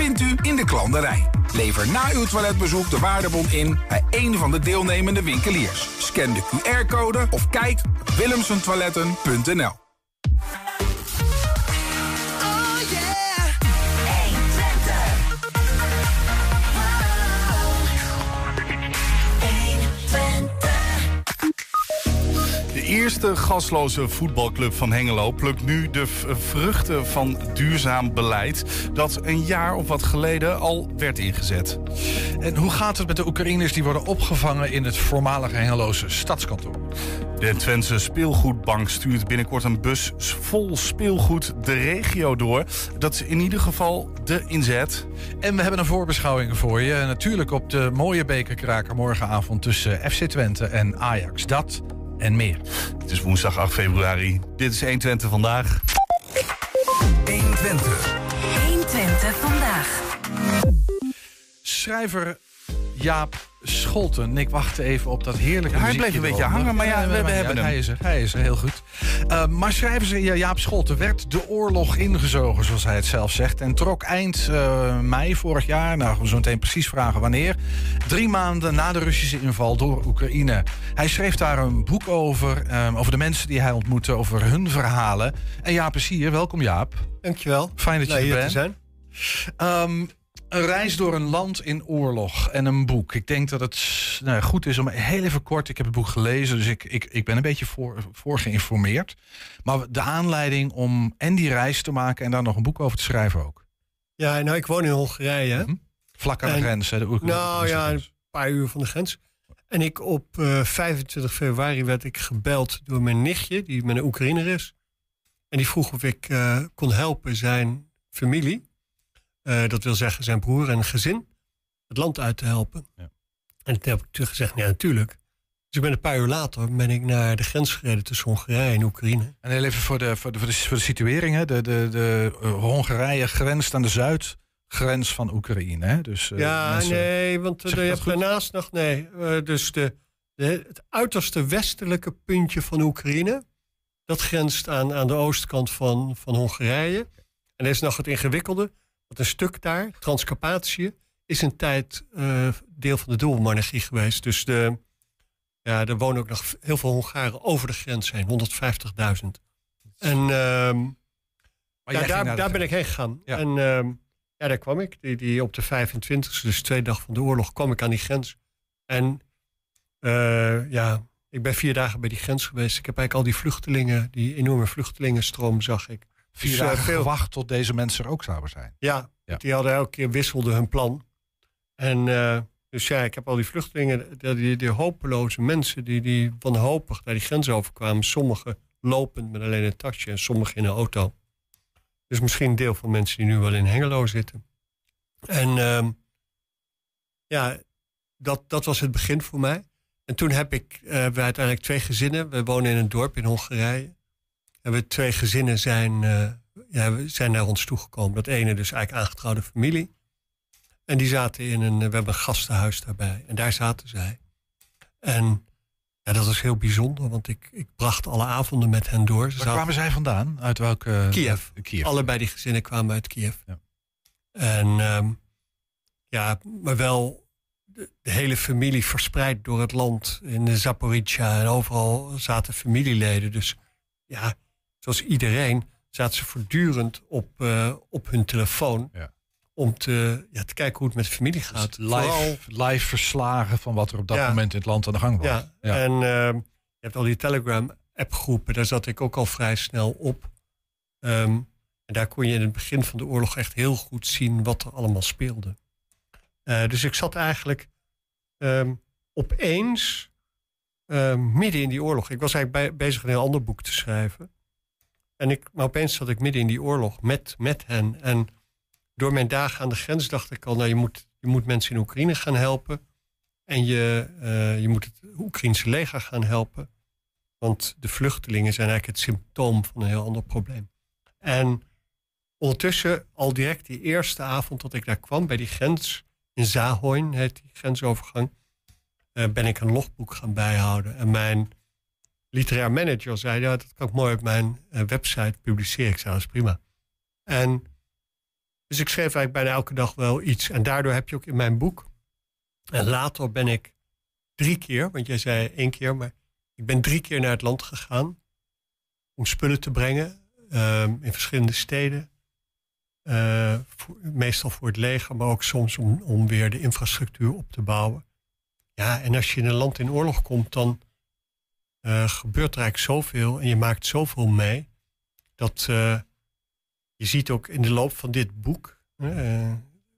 vindt u in de klanderij. Lever na uw toiletbezoek de waardebon in bij een van de deelnemende winkeliers. Scan de QR-code of kijk op willemsentoiletten.nl. eerste gasloze voetbalclub van Hengelo plukt nu de vruchten van duurzaam beleid dat een jaar of wat geleden al werd ingezet. En hoe gaat het met de Oekraïners die worden opgevangen in het voormalige Hengeloze stadskantoor? De Twentse Speelgoedbank stuurt binnenkort een bus vol speelgoed de regio door. Dat is in ieder geval de inzet. En we hebben een voorbeschouwing voor je. Natuurlijk op de mooie bekerkraker morgenavond tussen FC Twente en Ajax. Dat en meer. Het is woensdag 8 februari. Dit is 120 vandaag. 120. 120 vandaag. Schrijver Jaap Scholten. Ik wachtte even op dat heerlijke Ja, hij bleef een beetje hangen, maar ja, we- we hebben hem. Hij is er, hij is er, heel goed. Uh, maar schrijver Ja- Jaap Scholten werd de oorlog ingezogen, zoals hij het zelf zegt. En trok eind eh, mei vorig jaar, nou we zo meteen precies vragen wanneer... drie maanden na de Russische inval door Oekraïne. Hij schreef daar een boek over, eh, over de mensen die hij ontmoette... over hun verhalen. En Jaap is hier. Welkom Jaap. Dankjewel. Fijn dat je Blij er hier te bent. zijn. Ehm, een reis door een land in oorlog en een boek. Ik denk dat het nou, goed is om heel even kort. Ik heb het boek gelezen, dus ik, ik, ik ben een beetje voor, voor geïnformeerd. Maar de aanleiding om en die reis te maken en daar nog een boek over te schrijven ook. Ja, nou, ik woon in Hongarije. Mhm. Vlak aan de En- grens, hè? De Oekraïne- Nou ja, grens. een paar uur van de grens. En ik op eh, 25 februari werd ik gebeld door mijn nichtje, die met een Oekraïner is. En die vroeg of ik eh, kon helpen zijn familie. Eh, dat wil zeggen zijn broer en gezin. Het land uit te helpen. Ja. En toen heb ik toen gezegd, ja natuurlijk. Dus ik ben een paar uur later ben ik naar de grens gereden tussen Hongarije en Oekraïne. En heel even voor de, voor de, voor de, voor de situering. Hè? De, de, de eh, Hongarije grenst aan de zuidgrens van Oekraïne. Hè? Dus, eh, Ja, mensen- nee, want je hebt dat goed? daarnaast nog, nee, dus de, de, het uiterste westelijke puntje van Oekraïne, dat grenst aan, aan de oostkant van, van Hongarije. En er is nog het ingewikkelde, want een stuk daar, Transcarpatië, is een tijd eh, deel van de dubbelmonarchie geweest. Dus de, ja, er wonen ook nog heel veel Hongaren over de grens heen, 150.000. En ehm, ja, daar, daar ben ik heen gegaan. Ja. En ehm, ja, daar kwam ik. Die, die op de 25e, dus twee dagen van de oorlog, kwam ik aan die grens. En eh, ja, ik ben vier dagen bij die grens geweest. Ik heb eigenlijk al die vluchtelingen, die enorme vluchtelingenstroom zag ik. Vier Dus, eh, gewacht tot deze mensen er ook zouden zijn. Ja, Ja. die hadden elke keer wisselden hun plan. En eh, dus ja, ik heb al die vluchtelingen, die, die, hopeloze mensen die, die wanhopig naar die grens overkwamen. Sommigen lopend met alleen een tasje en sommigen in een auto. Dus misschien een deel van mensen die nu wel in Hengelo zitten. En ehm, ja, dat, dat was het begin voor mij. En toen heb ik, hebben we uiteindelijk twee gezinnen. We wonen in een dorp in Hongarije. En we twee gezinnen zijn, eh, ja, we zijn naar ons toegekomen. Dat ene dus eigenlijk aangetrouwde familie. En die zaten in een, we hebben een gastenhuis daarbij. En daar zaten zij. En ja, dat was heel bijzonder, want ik, ik bracht alle avonden met hen door. Ze Waar zaten- kwamen zij vandaan? Uit welke? Kiev. Allebei die gezinnen kwamen uit Kiev. Ja. En ehm, ja, maar wel de, de hele familie verspreid door het land. In de Zaporizhia en overal zaten familieleden. Dus ja, zoals iedereen zaten ze voortdurend op, eh, op hun telefoon. Ja. Om te, ja, te kijken hoe het met de familie Dus gaat. live, Vooral- live verslagen van wat er op dat Ja. moment in het land aan de gang was. ja, Ja. en ehm, je hebt al die Telegram-appgroepen, daar zat ik ook al vrij snel op. Ehm, en daar kon je in het begin van de oorlog echt heel goed zien wat er allemaal speelde. Eh, dus ik zat eigenlijk ehm, opeens ehm, midden in die oorlog. Ik was eigenlijk bij- bezig een heel ander boek te schrijven. En ik, maar opeens zat ik midden in die oorlog met, met hen. En door mijn dagen aan de grens dacht ik al, nou, je moet, je moet mensen in Oekraïne gaan helpen. En je, eh, je moet het Oekraïnse leger gaan helpen. Want de vluchtelingen zijn eigenlijk het symptoom van een heel ander probleem. En ondertussen, al direct die eerste avond dat ik daar kwam, bij die grens, in Zahoin heet die grensovergang, eh, ben ik een logboek gaan bijhouden. En mijn literair manager zei, ja, dat kan ik mooi op mijn eh, website publiceren. Ik zei, dat is prima. En Dus ik schreef eigenlijk bijna elke dag wel iets. En daardoor heb je ook in mijn boek. En later ben ik drie keer, want jij zei één keer, maar ik ben drie keer naar het land gegaan om spullen te brengen ehm, in verschillende steden. Uh, meestal voor het leger, maar ook soms om, om weer de infrastructuur op te bouwen. Ja, en als je in een land in oorlog komt, dan uh, gebeurt er eigenlijk zoveel en je maakt zoveel mee. Dat uh, je ziet ook in de loop van dit boek,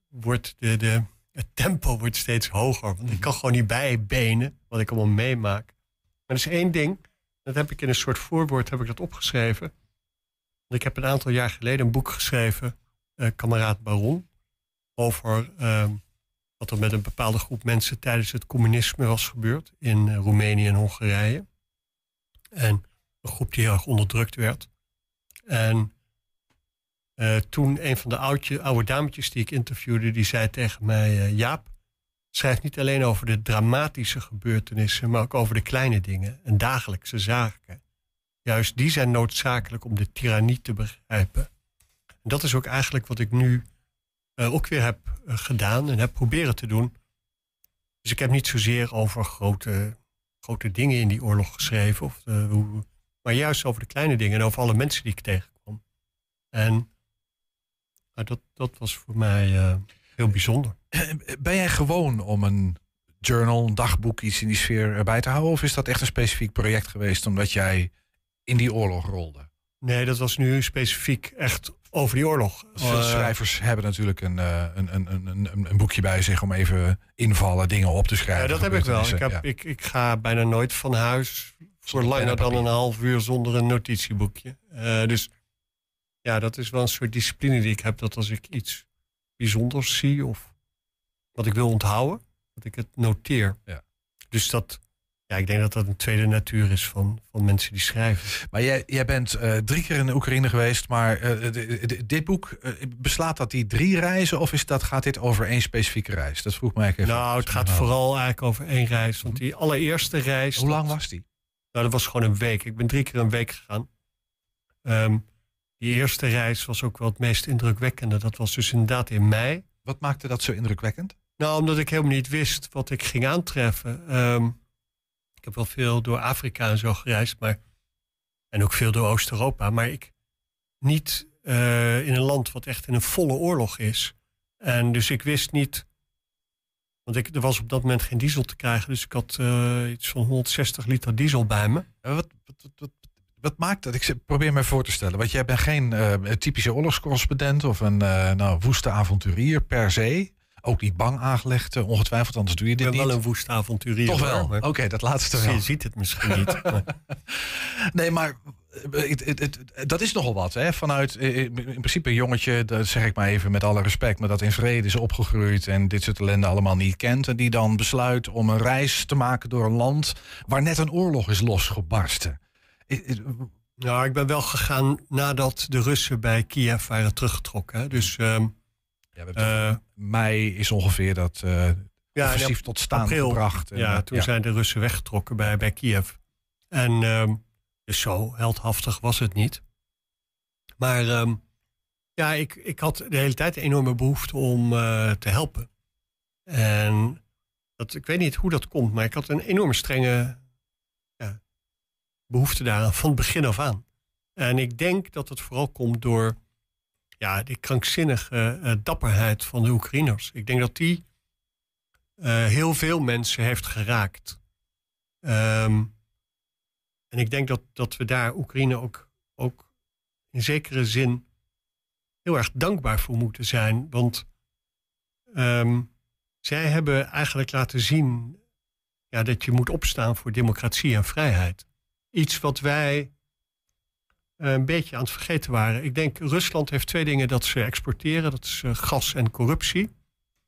wordt de, de, het tempo wordt steeds hoger. Want ik kan gewoon niet bijbenen wat ik allemaal meemaak. Maar er is één ding, dat heb ik in een soort voorwoord heb ik dat opgeschreven. Want ik heb een aantal jaar geleden een boek geschreven kameraad Baron. Over uh, wat er met een bepaalde groep mensen tijdens het communisme was gebeurd in Roemenië en Hongarije. En een groep die heel erg onderdrukt werd. En uh, toen een van de oudje, oude dametjes die ik interviewde, die zei tegen mij: Jaap, schrijf niet alleen over de dramatische gebeurtenissen, maar ook over de kleine dingen en dagelijkse zaken. Juist die zijn noodzakelijk om de tirannie te begrijpen dat is ook eigenlijk wat ik nu uh, ook weer heb gedaan en heb proberen te doen. Dus ik heb niet zozeer over grote, grote dingen in die oorlog geschreven, of, uh, hoe, maar juist over de kleine dingen en over alle mensen die ik tegenkwam. En dat, dat was voor mij heel bijzonder. Ben jij gewoon om een journal, een dagboek, iets in die sfeer erbij te houden? Of is dat echt een specifiek project geweest omdat jij in die oorlog rolde? Nee, dat was nu specifiek echt over die oorlog. Veel uh, schrijvers hebben natuurlijk een, uh, een, een, een, een, boekje bij zich om even invallen, dingen op te schrijven. Ja, dat heb ik wel. Ik, heb, ja. ik, ik ga bijna nooit van huis voor langer dan een half uur zonder een notitieboekje. Uh, dus ja, dat is wel een soort discipline die ik heb. Dat als ik iets bijzonders zie of wat ik wil onthouden, dat ik het noteer. Ja. Dus dat, ja, ik denk dat dat een tweede natuur is van, van mensen die schrijven. Maar jij, jij bent uh, drie keer in de Oekraïne geweest, maar uh, dit boek, uh, beslaat dat die drie reizen of is dat, gaat dit over één specifieke reis? Dat vroeg mij even. Nou, het gaat vooral eigenlijk over één reis. Want die allereerste reis. Hoe lang was die? Nou, dat was gewoon een week. Ik ben drie keer een week gegaan. Um, die eerste reis was ook wel het meest indrukwekkende. Dat was dus inderdaad in mei. Wat maakte dat zo indrukwekkend? Nou, omdat ik helemaal niet wist wat ik ging aantreffen. Um, ik heb wel veel door Afrika en zo gereisd, maar, en ook veel door Oost-Europa. Maar ik niet uh, in een land wat echt in een volle oorlog is. En dus ik wist niet. Want ik, er was op dat moment geen diesel te krijgen. Dus ik had uh, iets van 160 liter diesel bij me. Wat, wat, wat, maakt dat? Ik probeer me voor te stellen. Want jij bent geen uh, typische oorlogscorrespondent of een nou, woeste avonturier per se. Ook niet bang aangelegd, eh, ongetwijfeld, anders doe je dit niet. Ik ben wel een woest avonturier. Toch wel? Oké, okay, dat laatste wel. Je ziet het misschien niet. nee, maar eh, het, het, het, dat is nogal wat. Hè? Vanuit eh, in principe een jongetje, dat zeg ik maar even met alle respect, maar dat in vrede is opgegroeid en dit soort ellende allemaal niet kent. En die dan besluit om een reis te maken door een land waar net een oorlog is losgebarsten. Nou, ik ben wel gegaan nadat de Russen bij Kiev waren teruggetrokken. Dus um, ja, uh, mei is ongeveer dat uh, ja, offensief tot staan april, gebracht. En, ja, toen ja. zijn de Russen weggetrokken bij, bij Kiev. En uh, dus zo heldhaftig was het niet. Maar um, ja, ik, ik had de hele tijd een enorme behoefte om uh, te helpen. En dat, ik weet niet hoe dat komt, maar ik had een enorme strenge ja, behoefte daaraan van het begin af aan. En ik denk dat het vooral komt door ja, die krankzinnige uh, dapperheid van de Oekraïners. Ik denk dat die uh, heel veel mensen heeft geraakt. Um, en ik denk dat, dat we daar Oekraïne ook, ook in zekere zin heel erg dankbaar voor moeten zijn. Want um, zij hebben eigenlijk laten zien ja, dat je moet opstaan voor democratie en vrijheid. Iets wat wij eh, een beetje aan het vergeten waren. Ik denk, Rusland heeft twee dingen dat ze exporteren. Dat is uh, gas en corruptie.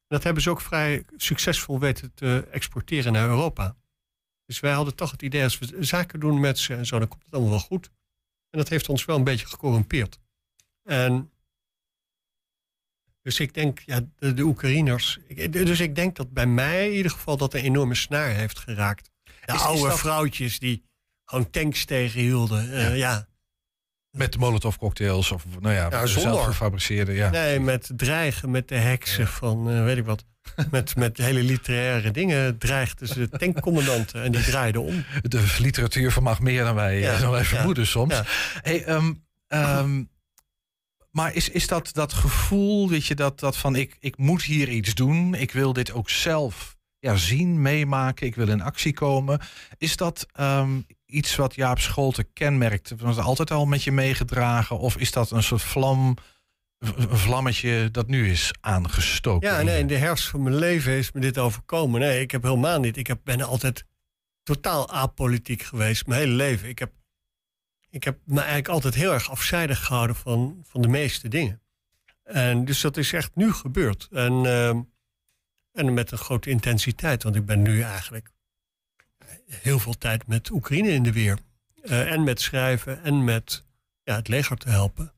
Dat hebben ze ook vrij succesvol weten te exporteren naar Europa. Dus wij hadden toch het idee, als we zaken doen met ze en zo, dan komt het allemaal wel goed. En dat heeft ons wel een beetje gecorrumpeerd. En dus ik denk, ja, de, de Oekraïners. Ik, dus ik denk dat bij mij in ieder geval dat een enorme snaar heeft geraakt. De is, oude is dat... vrouwtjes die gewoon tanks tegenhielden. Uh, ja. ja Met de Molotov cocktails of nou ja, Ja, zonder. zelf gefabriceerde. Ja. Nee, met dreigen met de heksen van, eh, weet ik wat. Met, met hele literaire dingen dreigden ze de tankcommandanten en die draaiden om. De literatuur vermag meer dan wij, Ja, dan wij ja, vermoeden soms. ja. Hey, ehm, ehm, maar is, is dat, dat gevoel, weet je, dat, dat van ik, ik moet hier iets doen, ik wil dit ook zelf ja, zien, meemaken, ik wil in actie komen. Is dat ehm, iets wat Jaap Scholte kenmerkt? Was het altijd al met je meegedragen? Of is dat een soort vlam, een vlammetje dat nu is aangestoken? Ja, in nee, in de herfst van mijn leven is me dit overkomen. Nee, ik heb helemaal niet. Ik heb, ben altijd totaal apolitiek geweest, mijn hele leven. Ik heb, ik heb me eigenlijk altijd heel erg afzijdig gehouden van, van de meeste dingen. En dus dat is echt nu gebeurd. En, ehm, en met een grote intensiteit, want ik ben nu eigenlijk heel veel tijd met Oekraïne in de weer. Eh, en met schrijven en met ja, het leger te helpen.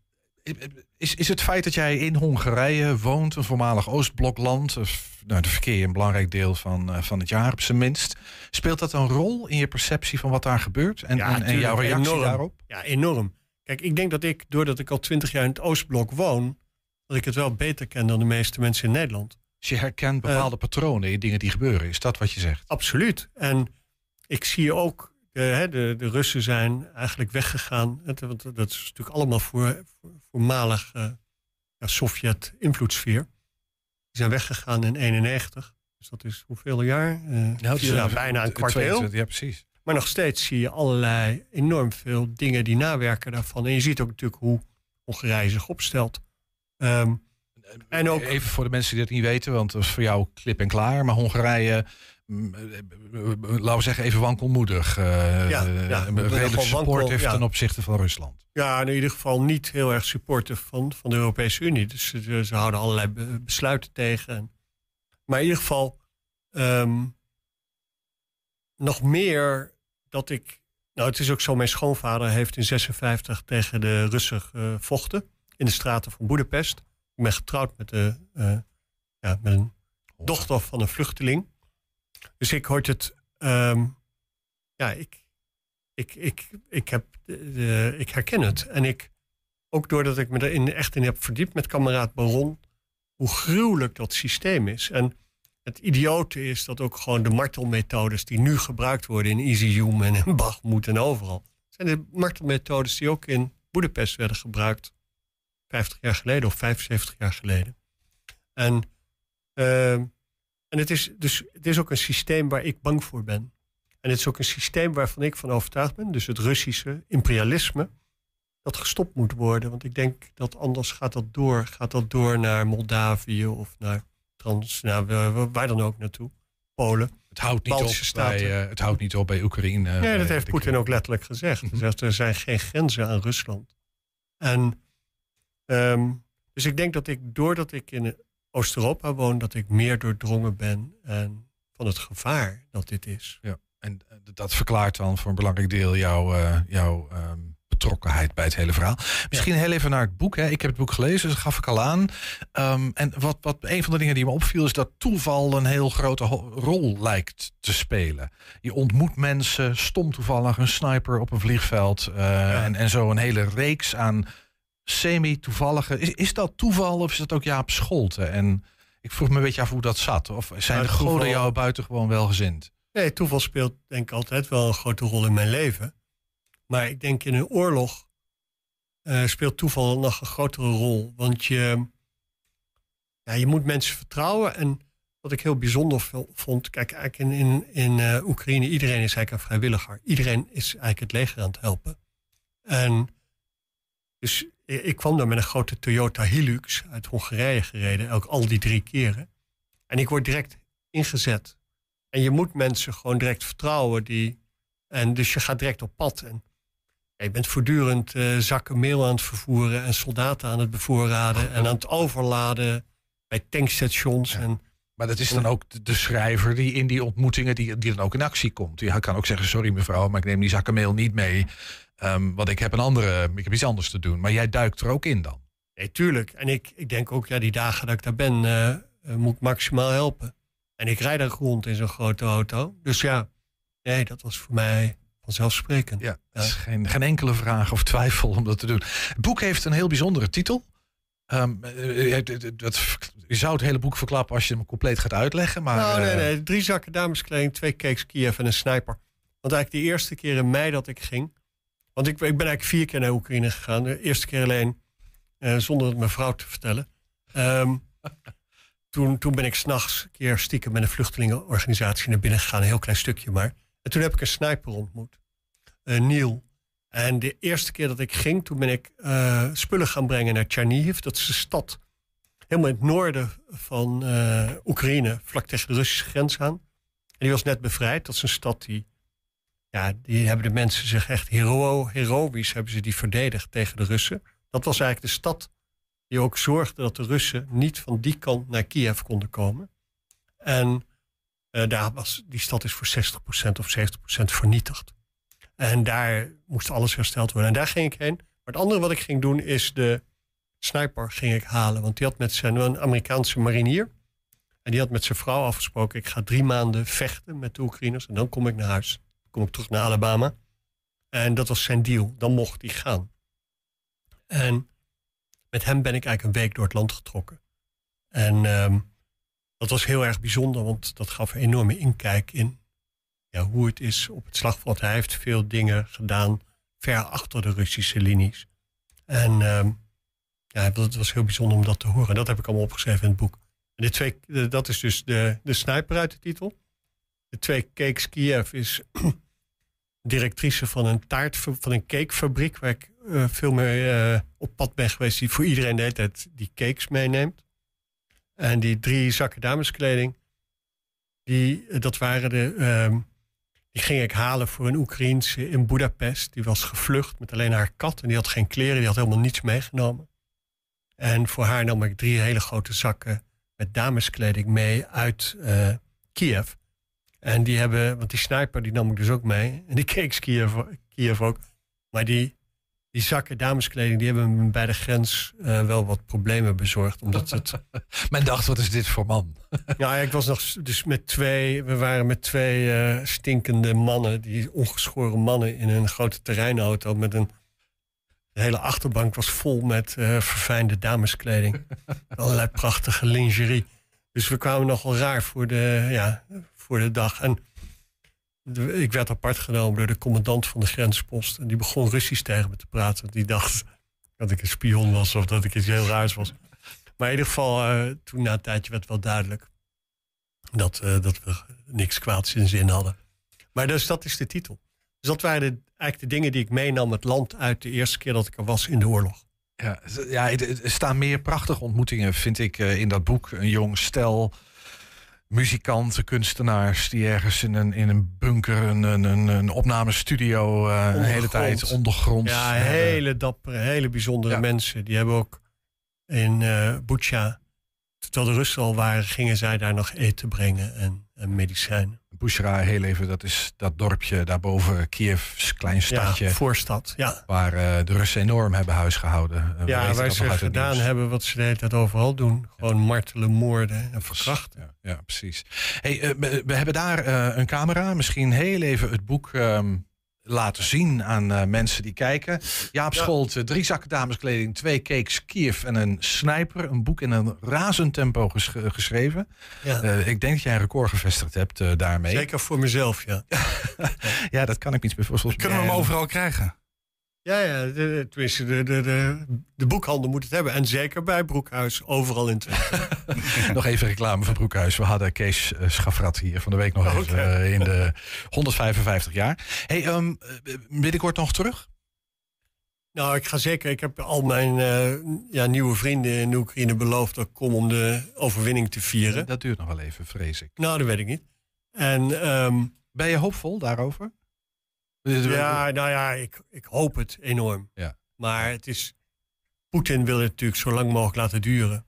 Is, is het feit dat jij in Hongarije woont, een voormalig Oostblokland, eh, f- nou, de verkeer een belangrijk deel van, eh, van het jaar op zijn minst, speelt dat een rol in je perceptie van wat daar gebeurt en, Ja, en, en jouw reactie enorm. daarop? Ja, enorm. Kijk, ik denk dat ik, doordat ik al twintig jaar in het Oostblok woon, dat ik het wel beter ken dan de meeste mensen in Nederland. Dus je herkent bepaalde patronen in dingen die gebeuren, is dat wat je zegt? Absoluut. En ik zie ook, de, hè, de, de Russen zijn eigenlijk weggegaan. Want dat is natuurlijk allemaal voor, voor voormalig eh, ja, Sovjet-invloedssfeer. Die zijn weggegaan in 91. Dus dat is hoeveel jaar? Eh, Nou, ja, bijna een kwart eeuw. Ja, precies. Maar nog steeds zie je allerlei enorm veel dingen die nawerken daarvan. En je ziet ook natuurlijk hoe Hongarije zich opstelt. Ehm, en ook, Even voor de mensen die dat niet weten, want dat is voor jou klip en klaar. Maar Hongarije, eh, eh, laten we zeggen, even wankelmoedig. eh, Ja, eh, ja, redelijk ten opzichte van Rusland. ja, in ieder geval niet heel erg supportive van, van de Europese Unie. Dus ze, ze houden allerlei be- besluiten tegen. En- maar in ieder geval ehm, nog meer dat ik... Nou, het is ook zo, mijn schoonvader heeft in 56 tegen de Russen gevochten. In de straten van Boedapest. Ik ben getrouwd met, de, eh, ja, met een dochter van een vluchteling. Dus ik hoort het... ehm, ja, ik, ik, ik, ik, heb, ik herken het. En ik, ook doordat ik me er in, echt in heb verdiept met kameraad Baron... hoe gruwelijk dat systeem is. En het idiote is dat ook gewoon de martelmethodes... die nu gebruikt worden in Izium en in Bakhmut en overal... zijn de martelmethodes die ook in Boedapest werden gebruikt... 50 jaar geleden of 75 jaar geleden. En, ehm, en het, is, dus, het is ook een systeem waar ik bang voor ben. En het is ook een systeem waarvan ik van overtuigd ben, dus het Russische imperialisme, dat gestopt moet worden. Want ik denk dat anders gaat dat door. Gaat dat door naar Moldavië of naar trans, nou, wa- wa- waar dan ook naartoe. Polen. Het houdt niet, op staten. bij, eh, het houdt niet op bij Oekraïne. Nee, bij dat heeft de Poetin Krim. ook letterlijk gezegd. Mhm. Hij zegt, er zijn geen grenzen aan Rusland. En ehm, dus ik denk dat ik, doordat ik in Oost-Europa woon, dat ik meer doordrongen ben en van het gevaar dat dit is. Ja, en eh, dat verklaart dan voor een belangrijk deel jouw, eh, jouw ehm, betrokkenheid bij het hele verhaal. Misschien heel even naar het boek. Hè. Ik heb het boek gelezen, dat gaf ik al aan. Ehm, en wat, wat een van de dingen die me opviel is dat toeval een heel grote rol lijkt te spelen. Je ontmoet mensen, stom toevallig, een sniper op een vliegveld. eh, en, en zo een hele reeks aan semi-toevallige. Is, is dat toeval of is dat ook Jaap Scholte? En ik vroeg me een beetje af hoe dat zat. Of zijn Nou, de goden toeval- jou buitengewoon welgezind? Nee, toeval speelt denk ik altijd wel een grote rol in mijn leven. Maar ik denk in een oorlog eh, speelt toeval nog een grotere rol. Want je, ja, je moet mensen vertrouwen. En wat ik heel bijzonder vo- vond... Kijk, eigenlijk in, in, in eh, Oekraïne, iedereen is eigenlijk een vrijwilliger. Iedereen is eigenlijk het leger aan het helpen. En dus ik, kwam daar met een grote Toyota Hilux uit Hongarije gereden. Ook al die drie keren. En ik word direct ingezet. En je moet mensen gewoon direct vertrouwen. Die, en dus je gaat direct op pad. En je bent voortdurend eh, zakken meel aan het vervoeren... en soldaten aan het bevoorraden en aan het overladen... bij tankstations. En, Maar dat is dan ook de, de schrijver die in die ontmoetingen, die, die dan ook in actie komt. Die kan ook zeggen, sorry mevrouw, maar ik neem die zakken meel niet mee. Ehm, want ik heb een andere, ik heb iets anders te doen. Maar jij duikt er ook in dan. nee, tuurlijk. En ik, ik denk ook, ja, die dagen dat ik daar ben... eh, eh, moet ik maximaal helpen. En ik rijd daar rond in zo'n grote auto. Dus ja, nee, dat was voor mij vanzelfsprekend. Ja, is geen, geen enkele vraag of twijfel om dat te doen. Het boek heeft een heel bijzondere titel. Um, dat, je zou het hele boek verklappen als je hem compleet gaat uitleggen. Maar, nou, nee, nee. Drie zakken dameskleding, twee cakes Kiev en een sniper. Want eigenlijk de eerste keer in mei dat ik ging... Want ik, ik ben eigenlijk vier keer naar Oekraïne gegaan. De eerste keer alleen, uh, zonder het mijn vrouw te vertellen. Um, toen, toen ben ik s'nachts een keer stiekem met een vluchtelingenorganisatie naar binnen gegaan. Een heel klein stukje maar. En toen heb ik een sniper ontmoet. Uh, Neil. En de eerste keer dat ik ging, toen ben ik uh, spullen gaan brengen naar Chernihiv. Dat is een stad helemaal in het noorden van Oekraïne, vlak tegen de Russische grens aan. En die was net bevrijd. Dat is een stad die, ja, die hebben de mensen zich echt hero, heroïs hebben ze die verdedigd tegen de Russen. Dat was eigenlijk de stad die ook zorgde dat de Russen niet van die kant naar Kiev konden komen. En uh, daar was, die stad is voor 60% of 70% vernietigd. En daar moest alles hersteld worden. En daar ging ik heen. Maar het andere wat ik ging doen is de sniper ging ik halen. Want die had met zijn een Amerikaanse marinier. En die had met zijn vrouw afgesproken: ik ga drie maanden vechten met de Oekraïners. En dan kom ik naar huis. Kom ik terug naar Alabama. En dat was zijn deal. Dan mocht hij gaan. En met hem ben ik eigenlijk een week door het land getrokken. En um, dat was heel erg bijzonder, want dat gaf een enorme inkijk in ja, hoe het is op het slagveld. Hij heeft veel dingen gedaan ver achter de Russische linies. En um, ja, het was heel bijzonder om dat te horen. Dat heb ik allemaal opgeschreven in het boek. En de twee, dat is dus de, de sniper uit de titel. De twee Cakes Kiev is directrice van een taart, van een cakefabriek, waar ik uh, veel meer uh, op pad ben geweest, die voor iedereen de hele tijd die cakes meeneemt. En die drie zakken dameskleding, die, eh, dat waren de, um, die ging ik halen voor een Oekraïense in Budapest. Die was gevlucht met alleen haar kat en die had geen kleren, die had helemaal niets meegenomen. En voor haar nam ik drie hele grote zakken met dameskleding mee uit Kiev. En die hebben, want die sniper die nam ik dus ook mee. En die cakes Kiev, Kiev ook. Maar die, die zakken dameskleding, die hebben me bij de grens uh, wel wat problemen bezorgd. Omdat het... Men dacht, wat is dit voor man? ja, ik was nog dus met twee, we waren met twee uh, stinkende mannen, die ongeschoren mannen in een grote terreinauto met een de hele achterbank was vol met uh, verfijnde dameskleding. Allerlei prachtige lingerie. Dus we kwamen nogal raar voor de, ja, voor de dag. En ik werd apart genomen door de commandant van de grenspost. En die begon Russisch tegen me te praten. Die dacht dat ik een spion was of dat ik iets heel raars was. Maar in ieder geval, uh, toen na een tijdje werd wel duidelijk dat, uh, dat we niks kwaads in zin hadden. Maar dus dat is de titel. Dus dat waren eigenlijk de dingen die ik meenam het land uit de eerste keer dat ik er was in de oorlog. Ja, ja er staan meer prachtige ontmoetingen, vind ik, eh, in dat boek. Een jong stel muzikanten, kunstenaars die ergens in een, in een bunker, een, een, een opnamestudio, uh, een hele tijd ondergronds. Ja, hele dappere, hele bijzondere ja. mensen. Die hebben ook in uh, Bucha, terwijl de Russen al waren, gingen zij daar nog eten brengen en, en medicijnen. Bushra, heel even, dat is dat dorpje daarboven, Kiev's klein stadje. Ja, voorstad, ja. Waar uh, de Russen enorm hebben huisgehouden. Uh, ja, waar ze gedaan hebben wat ze de hele tijd overal doen. Gewoon martelen, moorden en verkrachten. Ja, ja precies. Hey, uh, we, we, hebben daar een camera. Misschien heel even het boek um, laten zien aan uh, mensen die kijken. Jaap ja. Scholt, uh, drie zakken dameskleding, twee cakes Kiev en een sniper. Een boek in een razend tempo ges geschreven. Ja. Uh, ik denk dat jij een record gevestigd hebt daarmee. Zeker voor mezelf, ja. ja, dat kan ik niet meer voorstellen. Kunnen we hem overal krijgen? Ja, ja de, tenminste, de, de, de, de boekhandel moet het hebben. En zeker bij Broekhuis, overal in Twente. nog even reclame voor Broekhuis. We hadden Kees uh, Schafrat hier van de week nog even okay. uh, in de 155 jaar. Hey, um, binnenkort nog terug? Nou, ik ga zeker. Ik heb al mijn uh, ja, nieuwe vrienden in Oekraïne beloofd dat ik kom om de overwinning te vieren. Dat duurt nog wel even, vrees ik. Nou, dat weet ik niet. En, um, ben je hoopvol daarover? Ja, nou ja, ik, ik hoop het enorm. Ja. Maar het is. Poetin wil het natuurlijk zo lang mogelijk laten duren.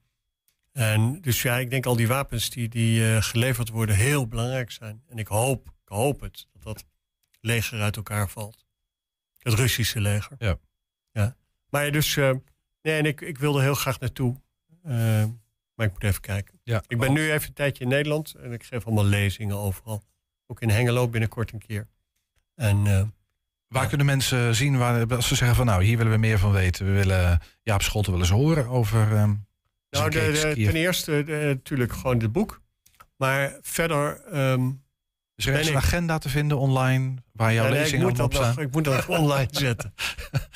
En dus ja, ik denk al die wapens die, die uh, geleverd worden heel belangrijk zijn. En ik hoop, ik hoop het, dat dat leger uit elkaar valt. Het Russische leger. Ja. ja. Maar dus, uh, nee, en ik, ik wil er heel graag naartoe. Uh, maar ik moet even kijken. Ja. Ik ben oh. nu even een tijdje in Nederland en ik geef allemaal lezingen overal. Ook in Hengelo binnenkort een keer. En uh, Waar kunnen mensen zien waar, als ze zeggen van nou, hier willen we meer van weten. We willen Jaap Scholten wel eens horen over. ehm, Nou, de, de- ten eerste de- natuurlijk gewoon het boek. Maar verder... ehm, Is er een ik- agenda te vinden online waar jouw ja, nee, ik, lezingen moet allemaal dat op nog, staan? ik moet dat online zetten.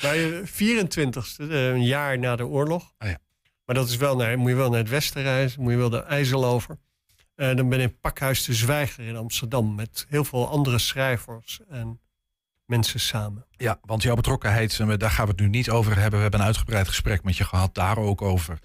Bij de 24ste, eh, een jaar na de oorlog. Ah, ja. Maar dat is wel naar, moet je wel naar het westen reizen. Moet je wel de IJssel over. En dan ben ik in Pakhuis de Zwijger in Amsterdam. Met heel veel andere schrijvers en mensen samen. Ja, want jouw betrokkenheid, eh, daar gaan we het nu niet over hebben. We hebben een uitgebreid gesprek met je gehad, daar ook over.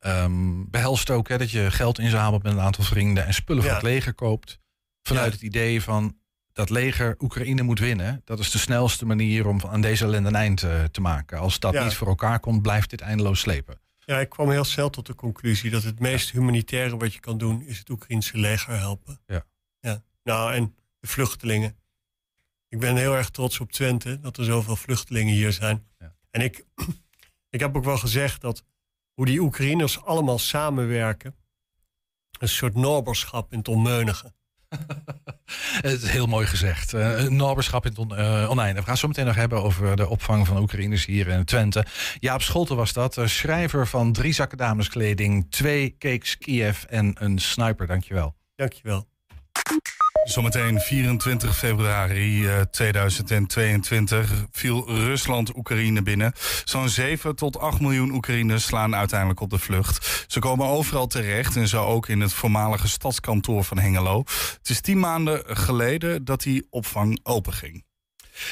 Ehm behelst ook hè, dat je geld inzamelt met een aantal vrienden en spullen Ja. het leger koopt. Vanuit Ja. het idee van dat leger Oekraïne moet winnen. Dat is de snelste manier om aan deze ellende een eind eh, te maken. Als dat Ja. niet voor elkaar komt, blijft dit eindeloos slepen. Ja, ik kwam heel snel tot de conclusie dat het meest humanitaire wat je kan doen is het Oekraïnse leger helpen. Ja. ja. Nou, en de vluchtelingen. Ik ben heel erg trots op Twente dat er zoveel vluchtelingen hier zijn. Ja. En ik, ik heb ook wel gezegd dat hoe die Oekraïners allemaal samenwerken, een soort noberschap in het onmeunige. Het is heel mooi gezegd. Een naberschap in het oneindig. We gaan het zo meteen nog hebben over de opvang van Oekraïners hier in Twente. Jaap Scholten was dat, eh, schrijver van drie zakken dameskleding, twee cakes Kiev en een sniper. Dankjewel. Dankjewel. Zometeen 24 februari eh, 2022 viel Rusland Oekraïne binnen. Zo'n 7 tot 8 miljoen Oekraïners slaan uiteindelijk op de vlucht. Ze komen overal terecht en zo ook in het voormalige stadskantoor van Hengelo. Het is tien maanden geleden dat die opvang openging.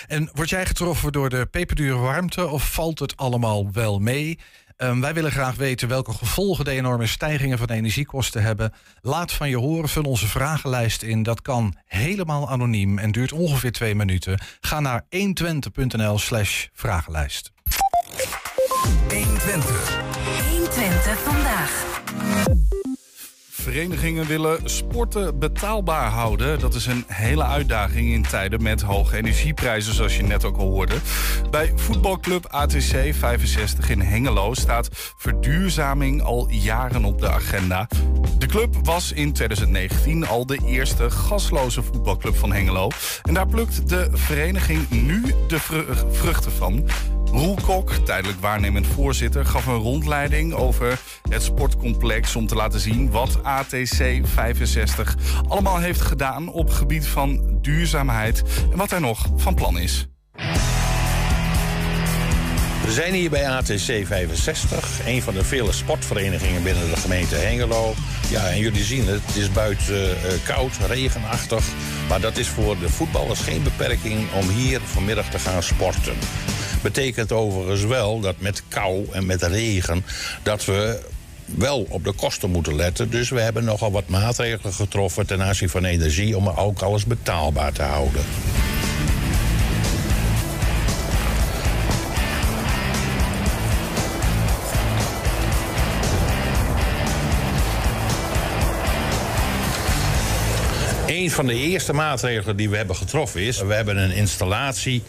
En word jij getroffen door de peperdure warmte of valt het allemaal wel mee? Ehm, wij willen graag weten welke gevolgen de enorme stijgingen van energiekosten hebben. Laat van je horen, vul onze vragenlijst in. Dat kan helemaal anoniem en duurt ongeveer twee minuten. Ga naar 120.nl slash vragenlijst. 120. 120 vandaag. Verenigingen willen sporten betaalbaar houden. Dat is een hele uitdaging in tijden met hoge energieprijzen, zoals je net ook al hoorde. Bij voetbalclub ATC 65 in Hengelo staat verduurzaming al jaren op de agenda. De club was in 2019 al de eerste gasloze voetbalclub van Hengelo. En daar plukt de vereniging nu de vru- vruchten van. Roel Kok, tijdelijk waarnemend voorzitter, gaf een rondleiding over het sportcomplex om te laten zien wat ATC 65 allemaal heeft gedaan op gebied van duurzaamheid en wat er nog van plan is. We zijn hier bij ATC 65, een van de vele sportverenigingen binnen de gemeente Hengelo. Ja, en jullie zien het, het is buiten eh, koud, regenachtig. Maar dat is voor de voetballers geen beperking om hier vanmiddag te gaan sporten. Betekent overigens wel dat met kou en met regen dat we wel op de kosten moeten letten. Dus we hebben nogal wat maatregelen getroffen ten aanzien van energie om ook alles betaalbaar te houden. Een van de eerste maatregelen die we hebben getroffen is... we hebben een installatie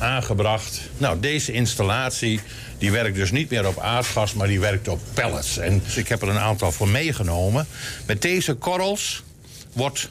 aangebracht. Nou, deze installatie die werkt dus niet meer op aardgas, maar die werkt op pellets. En dus ik heb er een aantal voor meegenomen. Met deze korrels wordt...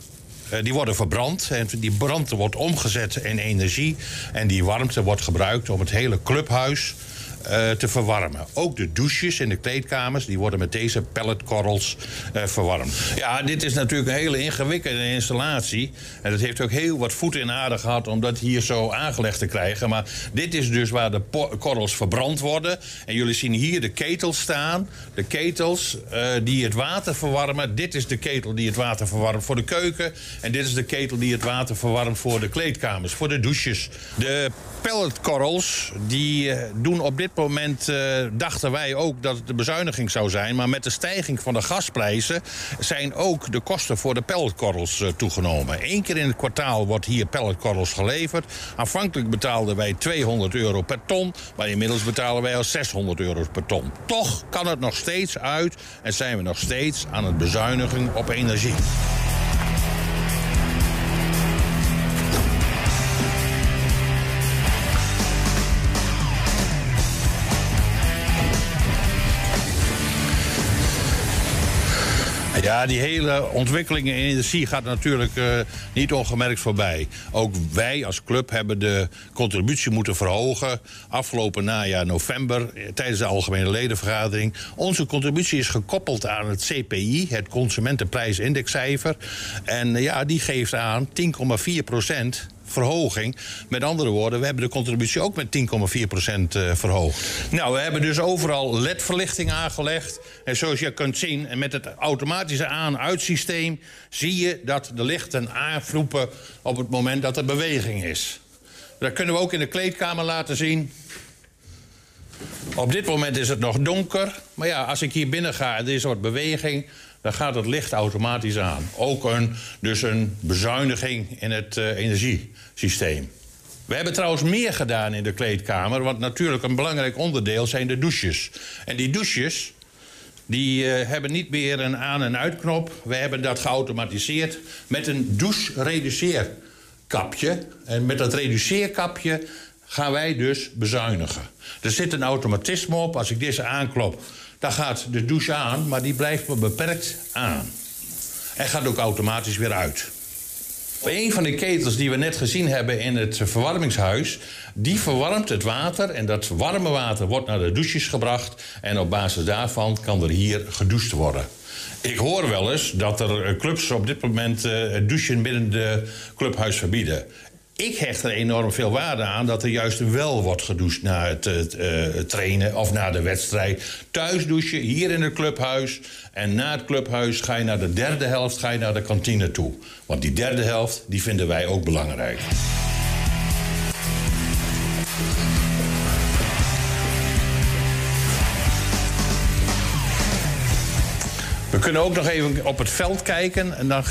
eh, die worden verbrand en die brand wordt omgezet in energie. En die warmte wordt gebruikt om het hele clubhuis eh, te verwarmen. Ook de douches in de kleedkamers die worden met deze pelletkorrels eh, verwarmd. Ja, dit is natuurlijk een hele ingewikkelde installatie. En het heeft ook heel wat voet in aarde gehad om dat hier zo aangelegd te krijgen. Maar dit is dus waar de korrels verbrand worden. En jullie zien hier de ketels staan. De ketels eh, die het water verwarmen. Dit is de ketel die het water verwarmt voor de keuken. En dit is de ketel die het water verwarmt voor de kleedkamers, voor de douches. De pelletkorrels die doen op dit moment, eh, dachten wij ook dat het de bezuiniging zou zijn. Maar met de stijging van de gasprijzen zijn ook de kosten voor de pelletkorrels eh, toegenomen. Eén keer in het kwartaal wordt hier pelletkorrels geleverd. Aanvankelijk betaalden wij 200 euro per ton, maar inmiddels betalen wij al 600 euro per ton. Toch kan het nog steeds uit en zijn we nog steeds aan het bezuinigen op energie. Ja, die hele ontwikkeling in energie gaat natuurlijk uh, niet ongemerkt voorbij. Ook wij als club hebben de contributie moeten verhogen. Afgelopen najaar november, eh, tijdens de algemene ledenvergadering. Onze contributie is gekoppeld aan het CPI, het Consumentenprijsindexcijfer. En uh, ja, die geeft aan 10,4 procent verhoging. Met andere woorden, we hebben de contributie ook met 10,4% uh, verhoogd. Nou, we hebben dus overal LED-verlichting aangelegd. En zoals je kunt zien, met het automatische aan-uitsysteem... zie je dat de lichten aanvloepen op het moment dat er beweging is. Dat kunnen we ook in de kleedkamer laten zien. Op dit moment is het nog donker. Maar ja, als ik hier binnen ga en er is wat beweging dan gaat het licht automatisch aan. Ook een, dus een bezuiniging in het uh, We hebben trouwens meer gedaan in de kleedkamer, want natuurlijk een belangrijk onderdeel zijn de douches. En die douches, die uh, hebben niet meer een aan- en uitknop. We hebben dat geautomatiseerd met een douche-reduceerkapje. En met dat reduceerkapje gaan wij dus bezuinigen. Er zit een automatisme op. Als ik deze aanklop, dan gaat de douche aan, maar die blijft maar beperkt aan. En gaat ook automatisch weer uit. Een van de ketels die we net gezien hebben in het verwarmingshuis, die verwarmt het water en dat warme water wordt naar de douches gebracht en op basis daarvan kan er hier gedoucht worden. Ik hoor wel eens dat er clubs op dit moment uh, douchen binnen de clubhuis verbieden. Ik hecht er enorm veel waarde aan dat er juist wel wordt gedoucht na het, het, trainen of na de wedstrijd. Thuis douchen, hier in het clubhuis. En na het clubhuis ga je naar de derde helft ga je naar de kantine toe. Want die derde helft die vinden wij ook belangrijk. We kunnen ook nog even op het veld kijken. En dan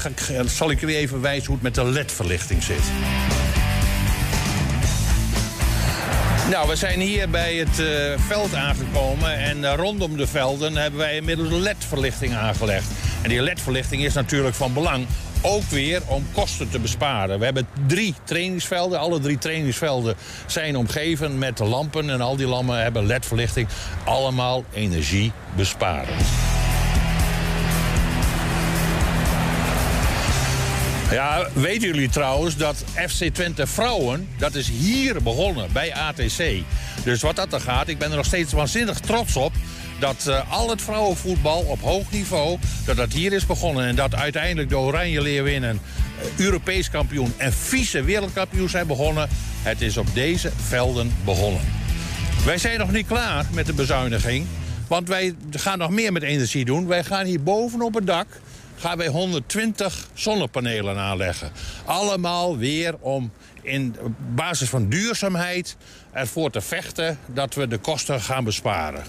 zal ik u even wijzen hoe het met de LED-verlichting zit. Nou, we zijn hier bij het uh, veld aangekomen en uh, rondom de velden hebben wij inmiddels LED-verlichting aangelegd. En die LED-verlichting is natuurlijk van belang, ook weer om kosten te besparen. We hebben drie trainingsvelden, alle drie trainingsvelden zijn omgeven met lampen en al die lampen hebben LED-verlichting. Allemaal energiebesparend. Ja, weten jullie trouwens dat FC Twente Vrouwen, dat is hier begonnen bij ATC. Dus wat dat er gaat, ik ben er nog steeds waanzinnig trots op dat uh, al het vrouwenvoetbal op hoog niveau, dat dat hier is begonnen. En dat uiteindelijk de Oranje Leeuwinnen uh, Europees kampioen en vice wereldkampioen zijn begonnen. Het is op deze velden begonnen. Wij zijn nog niet klaar met de bezuiniging, want wij gaan nog meer met energie doen. Wij gaan hier boven op het dak gaan wij 120 zonnepanelen aanleggen. Allemaal weer om in basis van duurzaamheid ervoor te vechten dat we de kosten gaan besparen.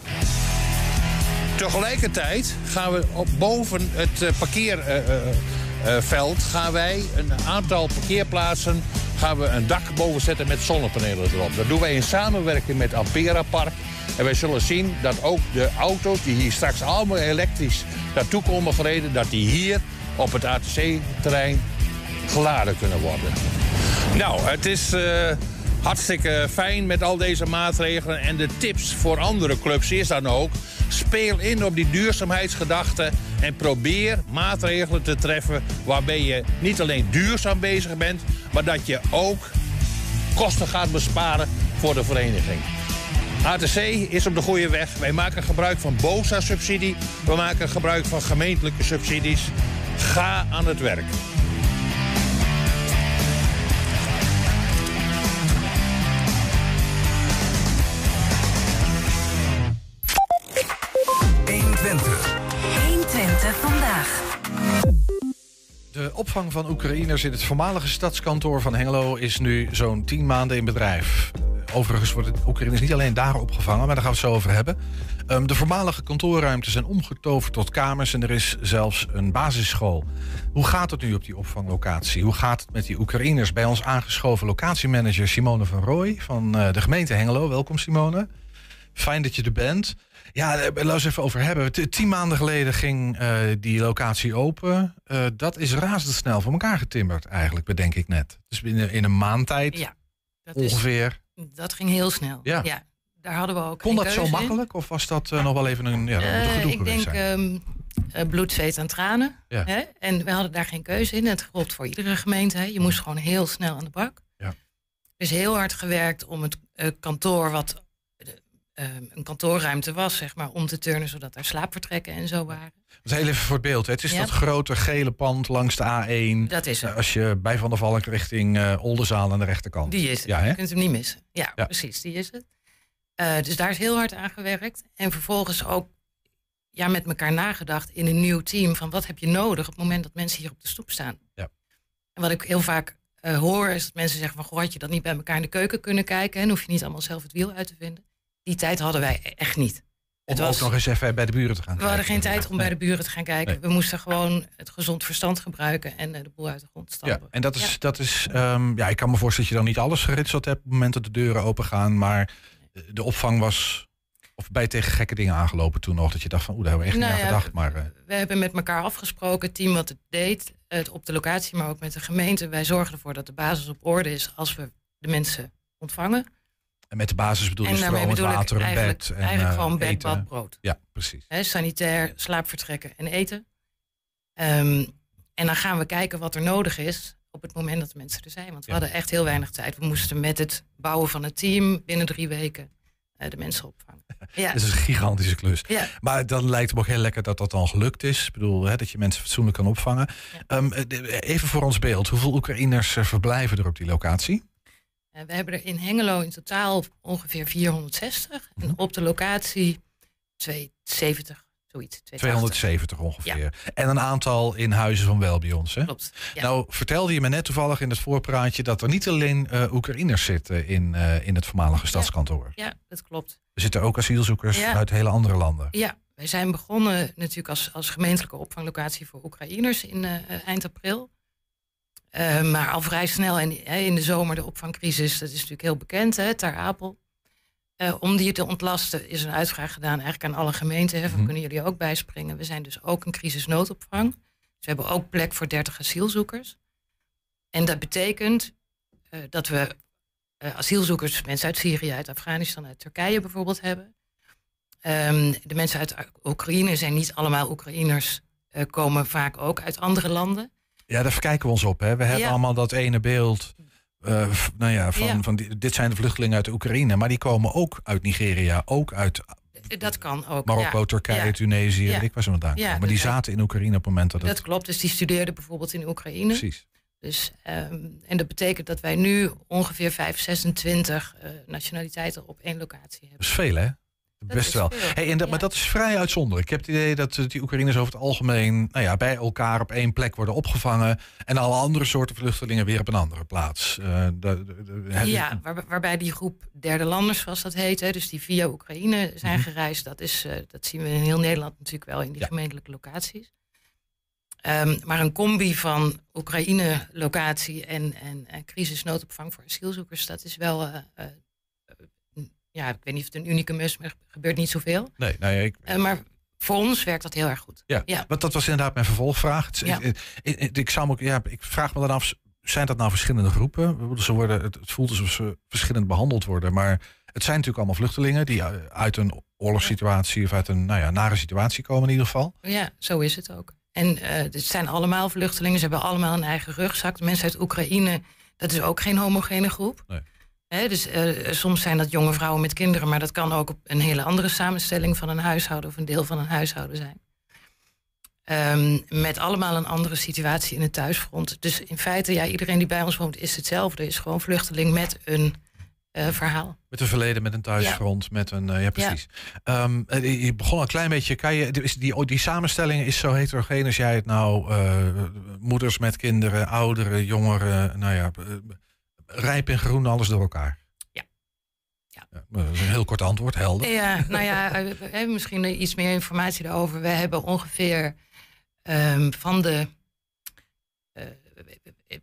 Tegelijkertijd gaan we op boven het parkeerveld gaan wij een aantal parkeerplaatsen gaan we een dak boven zetten met zonnepanelen erop. Dat doen wij in samenwerking met Ampera Park. En wij zullen zien dat ook de auto's die hier straks allemaal elektrisch naartoe komen gereden... dat die hier op het ATC-terrein geladen kunnen worden. Nou, het is uh, hartstikke fijn met al deze maatregelen. En de tips voor andere clubs is dan ook... speel in op die duurzaamheidsgedachte... en probeer maatregelen te treffen waarbij je niet alleen duurzaam bezig bent... maar dat je ook kosten gaat besparen voor de vereniging. ATC is op de goede weg. Wij maken gebruik van BOSA-subsidie. We maken gebruik van gemeentelijke subsidies. Ga aan het werk. vandaag. De opvang van Oekraïners in het voormalige stadskantoor van Hengelo is nu zo'n 10 maanden in bedrijf. Overigens worden Oekraïners niet alleen daar opgevangen, maar daar gaan we het zo over hebben. Um, de voormalige kantoorruimten zijn omgetoverd tot kamers en er is zelfs een basisschool. Hoe gaat het nu op die opvanglocatie? Hoe gaat het met die Oekraïners? Bij ons aangeschoven locatiemanager Simone van Rooij van uh, de gemeente Hengelo. Welkom Simone. Fijn dat je er bent. Ja, laten we even over hebben. T tien maanden geleden ging uh, die locatie open. Uh, dat is razendsnel voor elkaar getimmerd, eigenlijk, bedenk ik net. Dus binnen in een maand tijd ja, dat ongeveer. Is, dat ging heel snel. Ja. ja daar hadden we ook. Kon dat zo makkelijk? Of was dat uh, nog wel even een ja, uh, gedoe Ik denk, um, eh, bloed, zweet en tranen. Ja. Hè? En we hadden daar geen keuze in. Het gold voor iedere gemeente. Hè? Je moest gewoon heel snel aan de bak. Ja. Is heel hard gewerkt om het eh, kantoor, wat eh, een kantoorruimte was, zeg maar, om te turnen, zodat er slaapvertrekken en zo waren. Dus heel even voor het beeld. hè. Het is Ja. dat grote gele pand langs de A1. Dat is het. Als je bij Van der Valk richting eh Oldenzaal aan de rechterkant. Die is het. Ja, hè? Je kunt hem niet missen. Ja, Ja. precies, die is het. Eh, dus daar is heel hard aan gewerkt. En vervolgens ook ja, met elkaar nagedacht in een nieuw team. Van wat heb je nodig op het moment dat mensen hier op de stoep staan. Ja. En wat ik heel vaak eh, hoor is dat mensen zeggen van... Goh, had je dat niet bij elkaar in de keuken kunnen kijken? En hoef je niet allemaal zelf het wiel uit te vinden. Die tijd hadden wij echt niet. Om Het was- ook nog eens even bij de buren te gaan We hadden geen tijd om bij de buren te gaan kijken. Nee. We moesten gewoon het gezond verstand gebruiken... en eh, de boel uit de grond Ja, stampen. en dat is, Ja. dat is ehm, ja, ik kan me voorstellen dat je dan niet alles geritseld hebt op het moment dat de deuren open gaan, maar eh, de opvang was, of bij tegen gekke dingen aangelopen toen nog, dat je dacht van, oeh, daar hebben we echt Nou niet aan ja, gedacht, maar eh, We hebben met elkaar afgesproken, het team wat het deed, het op de locatie, maar ook met de gemeente. Wij zorgen ervoor dat de basis op orde is als we de mensen ontvangen. En met de basis bedoel je en stroom, water, eigenlijk, bed en eigenlijk eh, gewoon bed, eten. bad, brood. Ja, precies. Sanitair, slaapvertrekken en eten. Ehm, en dan gaan we kijken wat er nodig is op het moment dat de mensen er zijn. Want we Ja. hadden echt heel weinig tijd. We moesten met het bouwen van het team binnen drie weken eh, de mensen opvangen. Ja, Het is een gigantische klus. ja. Maar dan lijkt het me ook heel lekker dat dat dan gelukt is. Ik bedoel, hè, dat je mensen fatsoenlijk kan opvangen. Ehm, eh, even voor ons beeld, hoeveel Oekraïners eh, verblijven er op die locatie? Eh, we hebben er in Hengelo in totaal ongeveer 460. Mhm. En op de locatie 270, zoiets. 280. 270 ongeveer. En een aantal in huizen van wel bij ons. Hè? Klopt. Ja. Nou, vertelde je me net toevallig in het voorpraatje dat er niet alleen eh, Oekraïners zitten in, eh, in het voormalige stadskantoor. ja, dat klopt. Er zitten ook asielzoekers uit hele andere landen. Ja, wij zijn begonnen natuurlijk als, als gemeentelijke opvanglocatie voor Oekraïners in eind april. Eh, maar al vrij snel in, de zomer de opvangcrisis, dat is natuurlijk heel bekend, hè, Ter Apel. Eh, om die te ontlasten is een uitvraag gedaan eigenlijk aan alle gemeenten. Hè, van Mhm. kunnen jullie ook bijspringen? We zijn dus ook een crisisnoodopvang. Dus we hebben ook plek voor 30 asielzoekers. En dat betekent eh, dat we asielzoekers, mensen uit Syrië, uit Afghanistan, uit Turkije bijvoorbeeld hebben. Ehm, de mensen uit Oekraïne zijn niet allemaal Oekraïners, komen vaak ook uit andere landen. Ja, daar verkijken we ons op. Hè. We hebben Ja. allemaal dat ene beeld. v- nou ja, van, Ja. van di- dit zijn de vluchtelingen uit de Oekraïne. Maar die komen ook uit Nigeria, ook uit Eh, Dat kan ook. Marokko, ja. Turkije. Tunesië, ik waar ze vandaan Ja. Maar die zaten in Oekraïne op het moment dat het... Dat klopt, dus die studeerden bijvoorbeeld in Oekraïne. Precies. Dus, ehm, en dat betekent dat wij nu ongeveer 5, 26 eh, nationaliteiten op één locatie hebben. Dat is veel, hè? Best wel. Hey, en dat, ja. Maar dat is vrij uitzonderlijk. Ik heb het idee dat eh, die Oekraïners over het algemeen nou ja, bij elkaar op één plek worden opgevangen. En alle andere soorten vluchtelingen weer op een andere plaats. Eh, de- de- de- hè, Ja, waar- waarbij die groep derde landers, zoals dat heet, hè, dus die via Oekraïne zijn Mhm. gereisd, dat, is, eh, dat zien we in heel Nederland natuurlijk wel in die Ja. gemeentelijke locaties. Ehm, maar een combi van Oekraïne-locatie en, en, en crisisnoodopvang voor asielzoekers, dat is wel, ja, ik weet niet of het een unicum is, maar er gebeurt niet zoveel. Nee, nou ja, ik, Eh, maar voor ons werkt dat heel erg goed. ja. Ja. Want dat was inderdaad mijn vervolgvraag. Het, Ja. ik, ik, ik zou me ook, ja, ik vraag me dan af, zijn dat nou verschillende groepen? Ze worden, het, het voelt alsof ze verschillend behandeld worden. Maar het zijn natuurlijk allemaal vluchtelingen die eh, uit een oorlogssituatie of uit een nou ja, nare situatie komen in ieder geval. Ja, zo is het ook. En eh het zijn allemaal vluchtelingen. Ze hebben allemaal een eigen rugzak. De mensen uit Oekraïne, dat is ook geen homogene groep. Nee. Dus eh, soms zijn dat jonge vrouwen met kinderen, maar dat kan ook een hele andere samenstelling van een huishouden of een deel van een huishouden zijn. Ehm, met allemaal een andere situatie in het thuisfront. Dus in feite, ja, iedereen die bij ons woont is hetzelfde. Is gewoon vluchteling met een eh, verhaal. Met een verleden, met een thuisfront, met een. eh, ja, precies. Ehm, eh, je begon een klein beetje. Kan je, die, die samenstelling is zo heterogeen als jij het nou. moeders met kinderen, ouderen, jongeren. Nou ja, rijp en groen, alles door elkaar. Ja. Ja. dat is een heel kort antwoord, helder. Ja, nou ja, eh, we hebben misschien eh, iets meer informatie daarover. We hebben ongeveer ehm, van de. eh,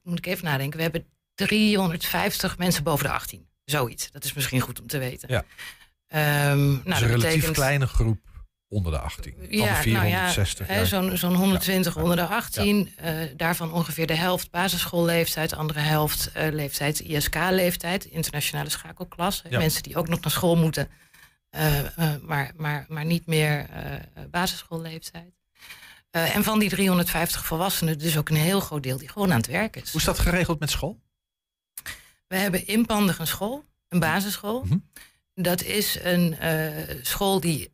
moet ik even nadenken. We hebben 350 mensen boven de 18. Zoiets. Dat is misschien goed om te weten. Ja. Ehm, nou, dus een relatief betekent- kleine groep onder de 18. Van de Ja, nou 460. ja, ja. zo'n zo'n 120 Ja. onder de 18. eh, daarvan ongeveer de helft basisschoolleeftijd, andere helft eh, leeftijd ISK-leeftijd, internationale schakelklas. Ja. Mensen die ook nog naar school moeten, eh, maar, maar, maar niet meer basisschoolleeftijd. En van die 350 volwassenen, dus ook een heel groot deel die gewoon aan het werk is. Hoe is dat geregeld met school? We hebben inpandig een school, een basisschool. Mhm. Dat is een school die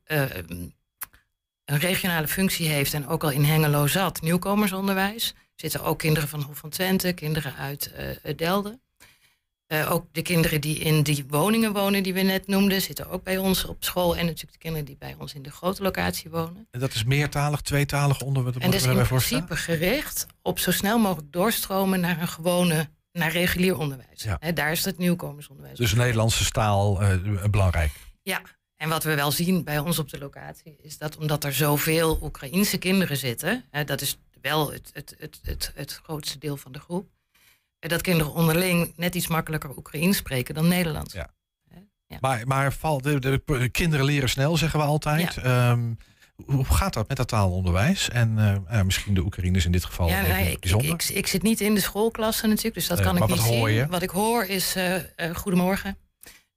een regionale functie heeft en ook al in Hengelo zat, nieuwkomersonderwijs. Er zitten ook kinderen van Hof van Twente, kinderen uit eh Delden. Eh, ook de kinderen die in die woningen wonen die we net noemden, zitten ook bij ons op school. En natuurlijk de kinderen die bij ons in de grote locatie wonen. En dat is meertalig, tweetalig onder wat En dat is in principe gericht op zo snel mogelijk doorstromen naar een gewone, naar regulier onderwijs. Ja. Daar is het nieuwkomersonderwijs. Dus Nederlandse taal belangrijk. Ja, en wat we wel zien bij ons op de locatie is dat omdat er zoveel Oekraïense kinderen zitten, hè, dat is wel het, het, het, het, het grootste deel van de groep, eh, dat kinderen onderling net iets makkelijker Oekraïens spreken dan Nederlands. Ja. Ja. Maar, maar valt de, de, de kinderen leren snel, zeggen we altijd. Ehm, hoe gaat dat met dat taalonderwijs? En eh, ja, misschien de Oekraïners in dit geval Ja, even nou, ik, ik, bijzonder. ik, ik zit niet in de schoolklassen natuurlijk, dus dat Eh, kan ik niet hoor zien. je? Wat ik hoor is eh, eh, goedemorgen.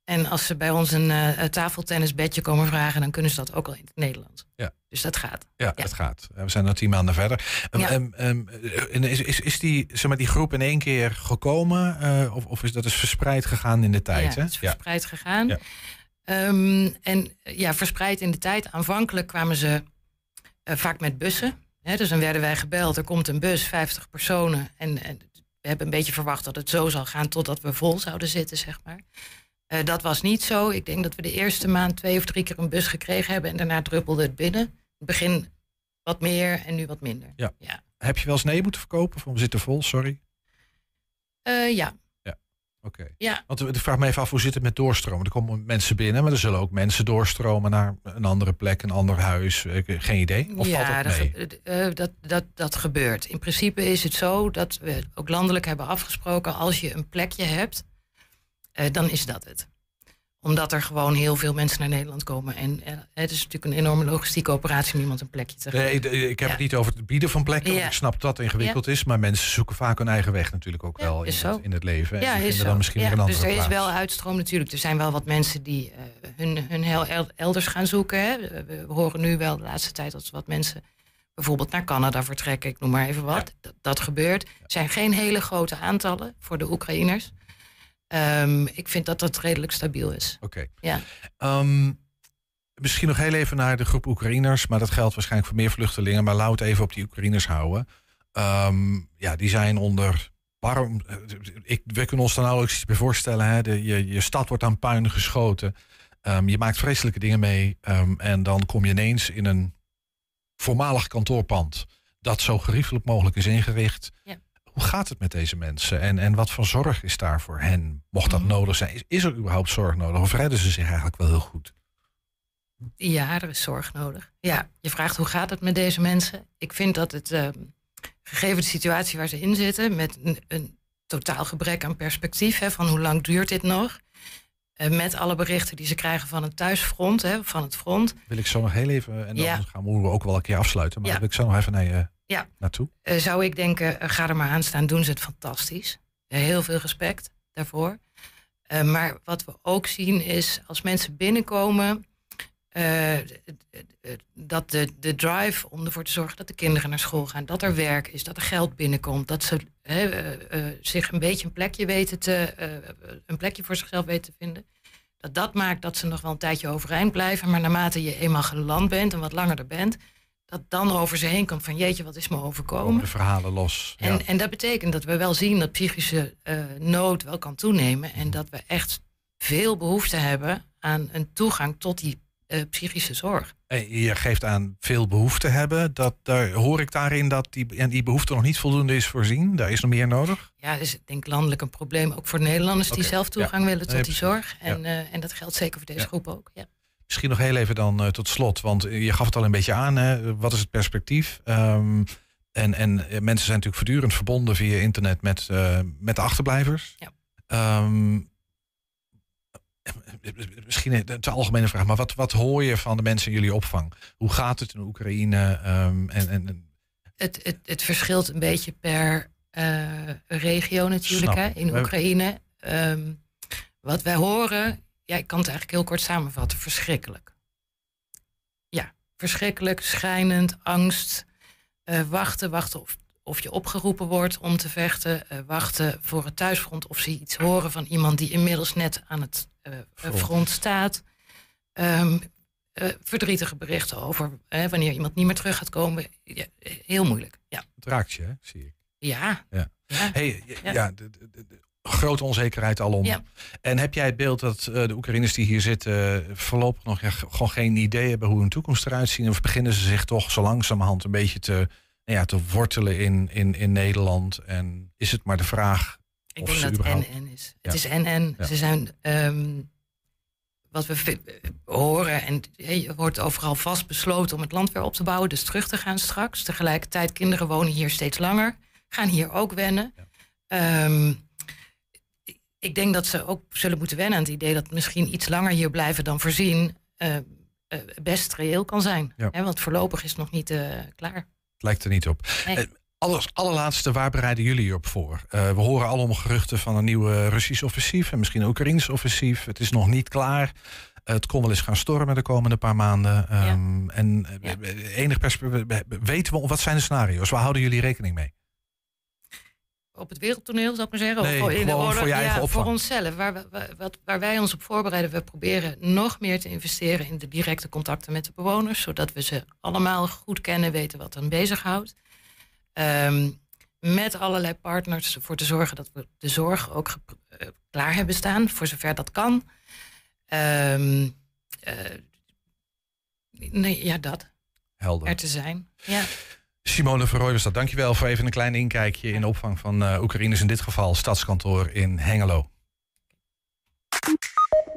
En als ze bij ons een eh, tafeltennisbedje komen vragen, dan kunnen ze dat ook al in het Nederlands. Ja. Dus dat gaat. Ja, Ja. het gaat. Eh, We zijn er tien maanden verder. Ehm, Ja. ehm, ehm, en is, is, is die, zeg maar, die groep in één keer gekomen? eh, of, of is dat is verspreid gegaan in de tijd? ja, hè? het is verspreid gegaan. Ja. En eh, ja, verspreid in de tijd. Aanvankelijk kwamen ze eh, vaak met bussen. Hè, dus dan werden wij gebeld, er komt een bus, 50 personen. En, en we hebben een beetje verwacht dat het zo zal gaan totdat we vol zouden zitten, zeg maar. Eh, dat was niet zo. Ik denk dat we de eerste maand twee of drie keer een bus gekregen hebben. En daarna druppelde het binnen. In het begin wat meer en nu wat minder. Ja. Ja, Heb je wel eens nee moeten verkopen? Of we zitten vol, sorry. Eh, ja. Oké. ja. Want ik vraag me even af, hoe zit het met doorstromen? Er komen mensen binnen, maar er zullen ook mensen doorstromen naar een andere plek, een ander huis. Ik, geen idee. Of ja, valt dat, dat eh, dat, dat, dat gebeurt. In principe is het zo dat we ook landelijk hebben afgesproken... als je een plekje hebt, eh, dan is dat het. Omdat er gewoon heel veel mensen naar Nederland komen. En eh, het is natuurlijk een enorme logistieke operatie... om iemand een plekje te geven. Nee, ik heb Ja. het niet over het bieden van plekken. Ja. Ik snap dat het ingewikkeld is. Maar mensen zoeken vaak hun eigen weg natuurlijk ook wel in het, in het leven. En Ja, die is zo. dan misschien weer een dus andere er is wel uitstroom natuurlijk. Er zijn wel wat mensen die eh, hun, hun heel el- elders gaan zoeken. Hè. We, we horen nu wel de laatste tijd dat wat mensen bijvoorbeeld naar Canada vertrekken. Ik noem maar even wat. Dat, dat gebeurt. Er zijn geen hele grote aantallen voor de Oekraïners. Ehm, ik vind dat dat redelijk stabiel is. Oké. Ja. Ehm, misschien nog heel even naar de groep Oekraïners. Maar dat geldt waarschijnlijk voor meer vluchtelingen. Maar laat het even op die Oekraïners houden. Ehm, ja, die zijn onder... Waarom, eh, ik, we kunnen ons daar nauwelijks iets bij voorstellen. Hè? De, je, je stad wordt aan puin geschoten. Je maakt vreselijke dingen mee. en dan kom je ineens in een voormalig kantoorpand. Dat zo geriefelijk mogelijk is ingericht. Ja. Hoe gaat het met deze mensen? En, en wat voor zorg is daar voor hen? Mocht dat Mhm. nodig zijn? Is, is er überhaupt zorg nodig? Of redden ze zich eigenlijk wel heel goed? Ja, er is zorg nodig. Ja, je vraagt hoe gaat het met deze mensen? Ik vind dat het, ehm, gegeven de situatie waar ze in zitten, met een, een totaal gebrek aan perspectief, hè, van hoe lang duurt dit nog? Eh, met alle berichten die ze krijgen van het thuisfront, hè, van het front. Wil ik zo nog heel even, en dan Ja. gaan we ook wel een keer afsluiten. Maar Ja. wil ik zo nog even naar je Ja. naartoe. eh, zou ik denken, eh, ga er maar aan staan, doen ze het fantastisch. Eh, heel veel respect daarvoor. Maar wat we ook zien is, als mensen binnenkomen, dat de, de drive om ervoor te zorgen dat de kinderen naar school gaan, dat er werk is, dat er geld binnenkomt, dat ze zich een beetje een plekje weten te, een plekje voor zichzelf weten te vinden. Dat dat maakt dat ze nog wel een tijdje overeind blijven, maar naarmate je eenmaal geland bent en wat langer er bent, dat dan over ze heen komt van jeetje, wat is me Komen overkomen. de verhalen los. En, ja. en dat betekent dat we wel zien dat psychische eh, nood wel kan toenemen. En dat we echt veel behoefte hebben aan een toegang tot die eh, psychische zorg. En je geeft aan veel behoefte hebben. Dat, daar hoor ik daarin dat die, en die behoefte nog niet voldoende is voorzien. Daar is nog meer nodig. Ja, dat is denk ik landelijk een probleem. Ook voor Nederlanders die zelf toegang willen tot Nee, die zorg. En, eh, en dat geldt zeker voor deze groep ook. Ja. Misschien nog heel even dan eh, tot slot. Want eh, je gaf het al een beetje aan. Hè? Wat is het perspectief? Ehm, en, en eh, mensen zijn natuurlijk voortdurend verbonden via internet met, met de achterblijvers. Ja. Ehm, misschien een te algemene vraag, maar wat, wat hoor je van de mensen in jullie opvang? Hoe gaat het in Oekraïne? Ehm, en, en, Het, het, het verschilt een beetje per regio natuurlijk hè, in Oekraïne. Wat wij horen, ja, ik kan het eigenlijk heel kort samenvatten, verschrikkelijk. Ja, verschrikkelijk, schrijnend, angst. Eh, wachten, wachten of, of je opgeroepen wordt om te vechten. eh, wachten voor het thuisfront of ze iets horen van iemand die inmiddels net aan het eh, front. staat. Ehm, eh, verdrietige berichten over wanneer iemand niet meer terug gaat komen. Ja, heel moeilijk. Ja. Het raakt je, hè, zie ik. Ja. Ja. ja. Hey, ja, Ja. ja, de, de- de- de grote onzekerheid alom. Ja. En heb jij het beeld dat eh, de Oekraïners die hier zitten eh, voorlopig nog ja, gewoon geen idee hebben hoe hun toekomst eruit ziet? Of beginnen ze zich toch zo langzamerhand een beetje te, nou ja, te wortelen in, in, in Nederland? En is het maar de vraag Ik of denk ze dat überhaupt... en-en is. Ja. Het is. Ja. Ze zijn... ehm, wat we horen, en er wordt overal vast besloten om het land weer op te bouwen, dus terug te gaan straks. Tegelijkertijd, kinderen wonen hier steeds langer, gaan hier ook wennen. Ehm, ik- denk dat ze ook zullen moeten wennen aan het idee dat misschien iets langer hier blijven dan voorzien eh, eh, best reëel kan zijn. Ja. Hè, want voorlopig is het nog niet eh, klaar. Het lijkt er niet op. Nee. Alles, allerlaatste, waar bereiden jullie op voor? We horen allemaal geruchten van een nieuwe Russisch offensief en misschien een Oekraïns offensief. Het is nog niet klaar. Het kon wel eens gaan stormen de komende paar maanden. Ehm, En Ja. enig perspectief, weten we wat zijn de scenario's? Waar houden jullie rekening mee? Op het wereldtoneel, zou ik maar zeggen? Nee, of in de voor je eigen ja, opvang. Voor onszelf. Waar, we, waar- wat, waar wij ons op voorbereiden, we proberen nog meer te investeren in de directe contacten met de bewoners, zodat we ze allemaal goed kennen, weten wat hen bezighoudt. Ehm, met allerlei partners ervoor te zorgen dat we de zorg ook eh, klaar hebben staan, voor zover dat kan. Ehm, eh, nee, ja, dat. Helder. Er te zijn. Ja. Simone Verrooy was dat. Dankjewel voor even een klein inkijkje in de opvang van eh Oekraïners. In dit geval stadskantoor in Hengelo.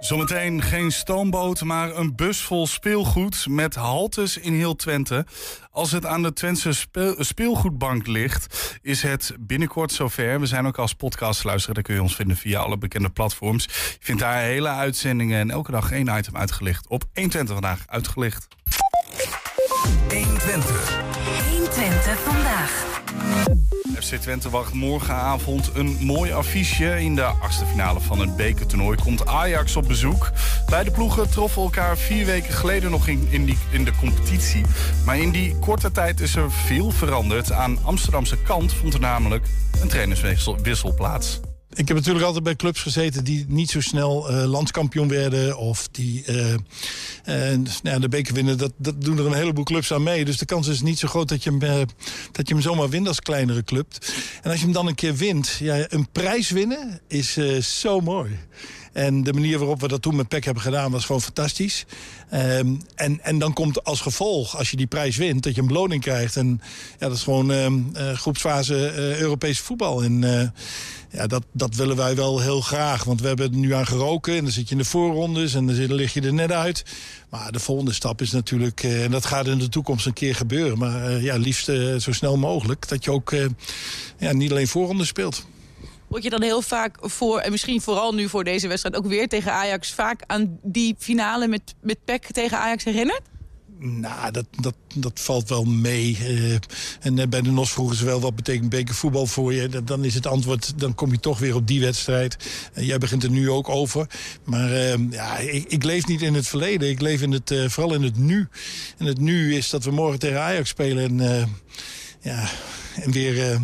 Zometeen geen stoomboot, maar een bus vol speelgoed met haltes in heel Twente. Als het aan de Twentse speel- speelgoedbank ligt, is het binnenkort zover. We zijn ook als podcast luisteren, daar kun je ons vinden via alle bekende platforms. Je vindt daar hele uitzendingen en elke dag één item uitgelicht. Op 120 vandaag uitgelicht. 120. 120 vandaag. FC Twente wacht morgenavond een mooi affiche. In de achtste finale van het bekertoernooi komt Ajax op bezoek. Beide ploegen troffen elkaar vier weken geleden nog in, in, die, in de competitie. Maar in die korte tijd is er veel veranderd. Aan Amsterdamse kant vond er namelijk een trainerswissel wissel plaats. Ik heb natuurlijk altijd bij clubs gezeten die niet zo snel eh, landskampioen werden. Of die eh, eh, nou de beker winnen. Dat, dat doen er een heleboel clubs aan mee. Dus de kans is niet zo groot dat je hem, dat je hem zomaar wint als kleinere club. En als je hem dan een keer wint. Ja, een prijs winnen is zo mooi. En de manier waarop we dat toen met PEC hebben gedaan was gewoon fantastisch. Ehm, en, en dan komt als gevolg, als je die prijs wint, dat je een beloning krijgt. En ja, dat is gewoon ehm, eh, groepsfase eh, Europese voetbal. En eh, ja, dat, dat willen wij wel heel graag. Want we hebben er nu aan geroken. En dan zit je in de voorrondes en dan zit- lig je er net uit. Maar de volgende stap is natuurlijk, en dat gaat in de toekomst een keer gebeuren. Maar ja, liefst zo snel mogelijk. Dat je ook ja, niet alleen voorrondes speelt. Word je dan heel vaak voor, en misschien vooral nu voor deze wedstrijd... ook weer tegen Ajax, vaak aan die finale met, met PEC tegen Ajax herinnerd? Nou, dat, dat, dat valt wel mee. Eh, en eh, bij de NOS vroegen ze wel wat betekent bekervoetbal voor je. Dan- is het antwoord, dan kom je toch weer op die wedstrijd. Eh, jij begint er nu ook over. Maar eh, ja, ik, ik leef niet in het verleden. Ik leef in het, vooral in het nu. En het nu is dat we morgen tegen Ajax spelen. En, ja, en weer eh,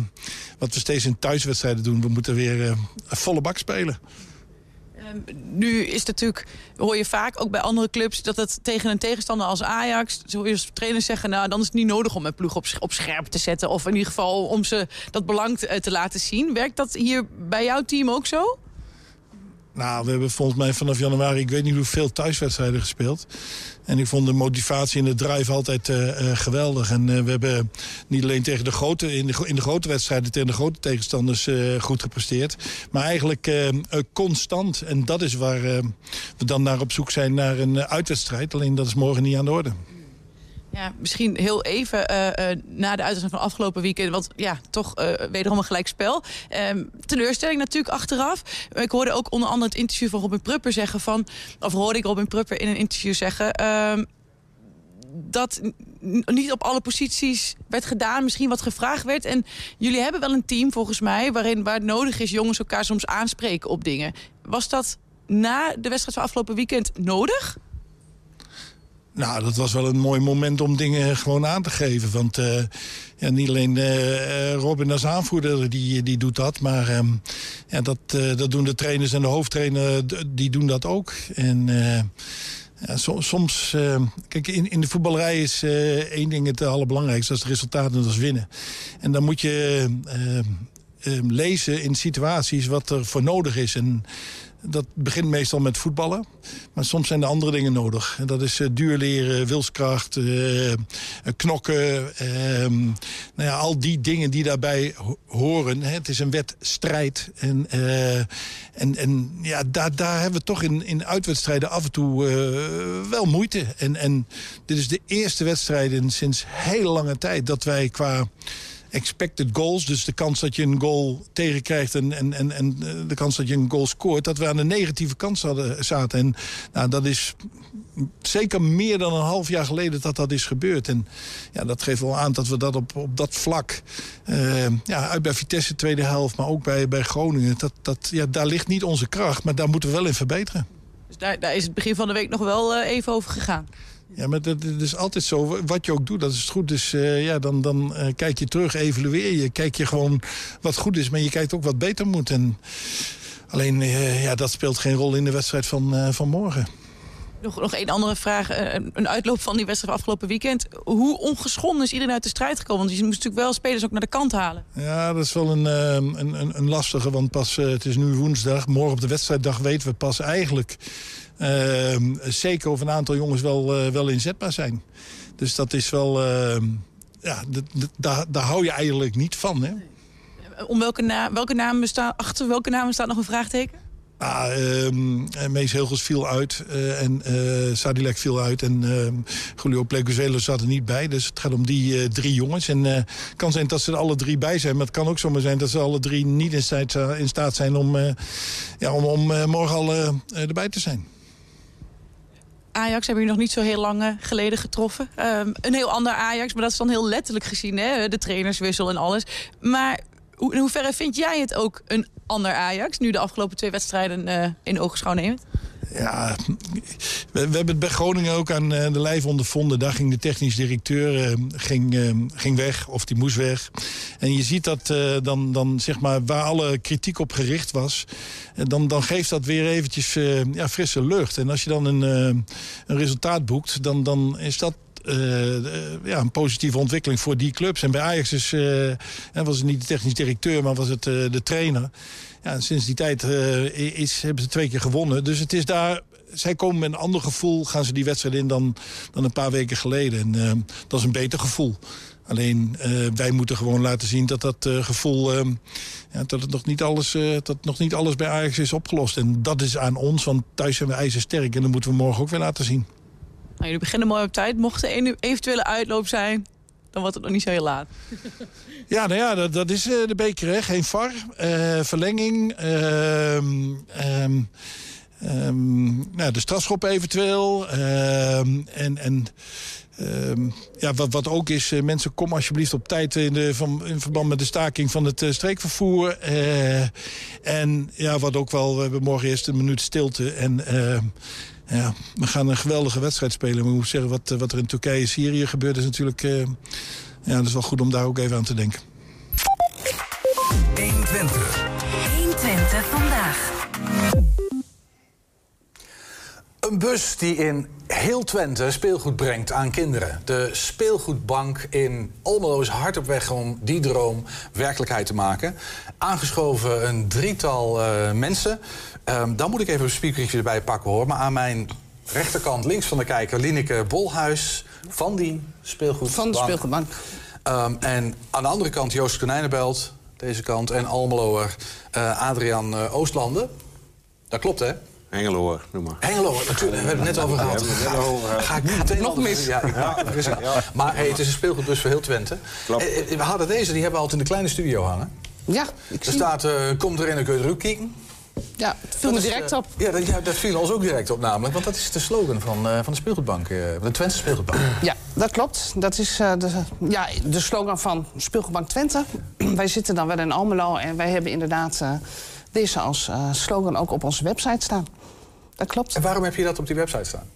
wat we steeds in thuiswedstrijden doen. We moeten weer eh, een volle bak spelen. Ehm, nu is het natuurlijk, hoor je vaak ook bij andere clubs... dat het tegen een tegenstander als Ajax... zo trainers zeggen, nou, dan is het niet nodig om mijn ploeg op, op scherp te zetten... of in ieder geval om ze dat belang te, eh, te laten zien. Werkt dat hier bij jouw team ook zo? Nou, we hebben volgens mij vanaf januari, ik weet niet hoeveel thuiswedstrijden gespeeld. En ik vond de motivatie en de drive altijd eh, eh, geweldig. En eh, we hebben niet alleen tegen de grote, in, de, in de grote wedstrijden tegen de grote tegenstanders goed gepresteerd. Maar eigenlijk constant. En dat is waar we dan naar op zoek zijn naar een uitwedstrijd. Alleen dat is morgen niet aan de orde. Ja, misschien heel even eh, eh, na de uitzending van afgelopen weekend. Want ja, toch eh, wederom een gelijk spel. Ehm, teleurstelling natuurlijk achteraf. Ik hoorde ook onder andere het interview van Robin Prupper zeggen van... of hoorde ik Robin Prupper in een interview zeggen... ehm, dat niet op alle posities werd gedaan, misschien wat gevraagd werd. En jullie hebben wel een team volgens mij... waarin waar het nodig is jongens elkaar soms aanspreken op dingen. Was dat na de wedstrijd van afgelopen weekend nodig? Nou, dat was wel een mooi moment om dingen gewoon aan te geven. Want uh, ja, niet alleen uh, Robin als aanvoerder die, die doet dat. Maar um, ja, dat, uh, dat doen de trainers en de hoofdtrainer, die doen dat ook. En ja, soms, kijk, in, in de voetballerij is één ding het allerbelangrijkste. Dat is het resultaat en dat is winnen. En dan moet je lezen in situaties wat er voor nodig is. En dat begint meestal met voetballen. Maar soms zijn er andere dingen nodig. En dat is uh, duur leren, wilskracht, uh, knokken. Uh, nou ja, al die dingen die daarbij horen. Hè. Het is een wedstrijd. En, en, en ja, daar, daar hebben we toch in, in uitwedstrijden af en toe wel moeite. En, en dit is de eerste wedstrijd in sinds heel lange tijd dat wij qua expected goals. Dus de kans dat je een goal tegenkrijgt en, en, en, en de kans dat je een goal scoort. Dat we aan de negatieve kant zaten. En nou, dat is zeker meer dan een half jaar geleden dat dat is gebeurd. En ja, dat geeft wel aan dat we dat op, op dat vlak... Uh, ja, uit bij Vitesse tweede helft, maar ook bij, bij Groningen... Dat, dat, ja, daar ligt niet onze kracht, maar daar moeten we wel in verbeteren. Dus daar, daar is het begin van de week nog wel uh, even over gegaan? Ja, maar dat, is altijd zo. Wat je ook doet, dat is het goed. Dus uh, ja, dan, dan uh, kijk je terug, evalueer je. Kijk je gewoon wat goed is, maar je kijkt ook wat beter moet. En alleen, uh, ja, dat speelt geen rol in de wedstrijd van, van morgen. Nog, nog één andere vraag. Een uitloop van die wedstrijd afgelopen weekend. Hoe ongeschonden is iedereen uit de strijd gekomen? Want je moest natuurlijk wel spelers ook naar de kant halen. Ja, dat is wel een, een, een, een lastige. Want pas, het is nu woensdag. Morgen op de wedstrijddag weten we pas eigenlijk zeker of een aantal jongens wel, uh, wel inzetbaar zijn. Dus dat is wel... Uh, ja, daar, daar hou je eigenlijk niet van. Hè? Om welke, na welke namen staan, achter welke namen staat nog een vraagteken? Ah, um, Mees Hilgers viel uit uh, en uh, Sadilek viel uit en uh, Julio Pleguzelo zat er niet bij. Dus het gaat om die uh, drie jongens. En het kan zijn dat ze er alle drie bij zijn, maar het kan ook zomaar zijn dat ze alle drie niet in staat, in staat zijn om, ja, om, om morgen al erbij te zijn. Ajax hebben jullie nog niet zo heel lang eh, geleden getroffen. Um, een heel ander Ajax, maar dat is dan heel letterlijk gezien. Hè? De trainerswissel en alles. Maar in hoeverre vind jij het ook een ander Ajax... nu de afgelopen twee wedstrijden uh, in ogenschouw neemt? Ja, we, hebben het bij Groningen ook aan eh, de lijf ondervonden. Daar ging de technisch directeur uh, ging, uh, ging weg, of die moest weg. En je ziet dat dan, dan, zeg maar, waar alle kritiek op gericht was... dan, dan geeft dat weer eventjes ja, frisse lucht. En als je dan een, een resultaat boekt, dan, dan is dat ja, een positieve ontwikkeling voor die clubs. En bij Ajax is, was het niet de technisch directeur, maar was het de trainer. Ja, sinds die tijd is, hebben ze twee keer gewonnen. Dus het is daar zij komen met een ander gevoel, gaan ze die wedstrijd in dan, dan een paar weken geleden. En uh, dat is een beter gevoel. Alleen uh, wij moeten gewoon laten zien dat dat gevoel, ja, dat, het nog niet alles, dat nog niet alles bij Ajax is opgelost. En dat is aan ons, want thuis zijn we ijzersterk en dat moeten we morgen ook weer laten zien. Nou, jullie beginnen mooi op tijd. Mocht er een eventuele uitloop zijn, dan wordt het nog niet zo heel laat. Ja, nou ja, dat, dat is de beker, hè. Geen VAR, verlenging... Ehm, ehm, Um, nou, de strafschop eventueel. En en um, ja, wat, wat ook is, uh, mensen kom alsjeblieft op tijd in, de, van, in verband met de staking van het uh, streekvervoer. Uh, en ja, wat ook wel, we hebben morgen eerst een minuut stilte. En ja, we gaan een geweldige wedstrijd spelen. Maar ik moet zeggen, wat, wat er in Turkije en Syrië gebeurt is natuurlijk... ja, dat is wel goed om daar ook even aan te denken. 120. 120 vandaag. Een bus die in heel Twente speelgoed brengt aan kinderen. De speelgoedbank in Almelo is hard op weg om die droom werkelijkheid te maken. Aangeschoven een drietal uh, mensen. Um, dan moet ik even een speakertje erbij pakken hoor. Maar aan mijn rechterkant, links van de kijker, Lineke Bolhuis van die speelgoedbank. Van de speelgoedbank. Um, en aan de andere kant Joost Konijnenbelt, deze kant. En Almeloer uh, Adriaan uh, Oostlanden. Dat klopt hè? Hengelo, noem maar. Hengelo, natuurlijk. We hebben het net over gehad. Ja, Ga ik nu meteen nog mis? Ja, ja, ja. Maar hey, het is een speelgoedbus voor heel Twente. Klopt. We hadden deze, die hebben we altijd in de kleine studio hangen. Ja, ik Er staat, uh, komt erin, dan kun je er ook kijken. Ja, het viel me direct op. Ja dat, ja, dat viel ons ook direct op namelijk. Want dat is de slogan van, uh, van de speelgoedbank. Uh, de Twente speelgoedbank. Ja, dat klopt. Dat is uh, de, ja, de slogan van speelgoedbank Twente. wij zitten dan wel in Almelo en wij hebben inderdaad deze als slogan ook op onze website staan. Dat klopt. En waarom heb je dat op die website staan?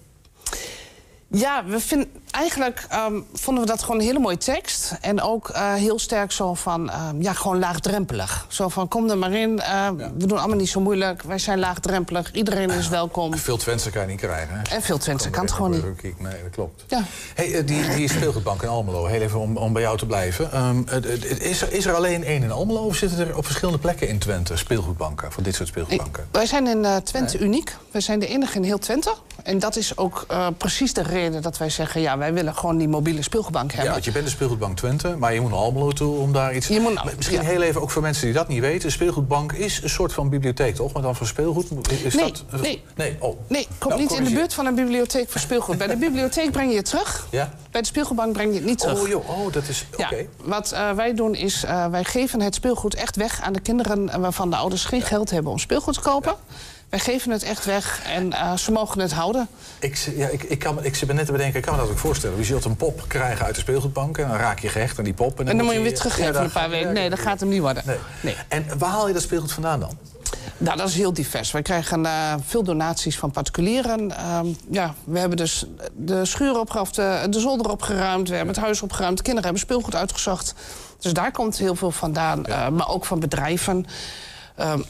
Ja, we vinden, eigenlijk ehm, vonden we dat gewoon een hele mooie tekst. En ook eh, heel sterk zo van, ehm, ja, gewoon laagdrempelig. Zo van, kom er maar in. eh, We doen allemaal niet zo moeilijk. Wij zijn laagdrempelig. Iedereen is welkom. Veel Twente kan je niet krijgen. Hè? En veel Twente kan het gewoon niet. Nee, dat klopt. Ja. Hey, eh, die, die speelgoedbank in Almelo, heel even om, om bij jou te blijven. Ehm, is, er, is er alleen één in Almelo of zitten er op verschillende plekken in Twente speelgoedbanken, van dit soort speelgoedbanken? Wij zijn in Twente uniek. Wij zijn de enige in heel Twente. En dat is ook precies de reden dat wij zeggen... ja, wij willen gewoon die mobiele speelgoedbank Ja, hebben. want je bent de speelgoedbank Twente, maar je moet naar Almelo toe om daar iets... Je moet Misschien ja. heel even, ook voor mensen die dat niet weten... de speelgoedbank is een soort van bibliotheek, toch? Maar dan voor speelgoed? Is Nee, dat... nee. Nee, oh. Nee, kom Nou, niet in de buurt van een bibliotheek voor speelgoed. Bij de bibliotheek breng je het terug. Ja? Bij de speelgoedbank breng je het niet terug. Oh, joh, oh, dat is... Oké. Ja, wat eh, wij doen is, eh, wij geven het speelgoed echt weg aan de kinderen... eh, waarvan de ouders geen geld hebben om speelgoed te kopen. Wij geven het echt weg en eh, ze mogen het houden. Ik, ja, ik, ik, kan, ik zit me net te bedenken, ik kan me dat ook voorstellen. Je zult een pop krijgen uit de speelgoedbank en dan raak je gehecht aan die pop. En dan moet je hem weer Ja, teruggeven daar een paar weken. ja, Nee, dat gaat hem niet worden. Nee. Nee. En waar haal je dat speelgoed vandaan dan? Nou, dat is heel divers. Wij krijgen eh, veel donaties van particulieren. Ehm, ja, we hebben dus de schuur opgeruimd, de, de zolder opgeruimd... we hebben het huis opgeruimd, de kinderen hebben speelgoed uitgezocht. Dus daar komt heel veel vandaan. Eh, maar ook van bedrijven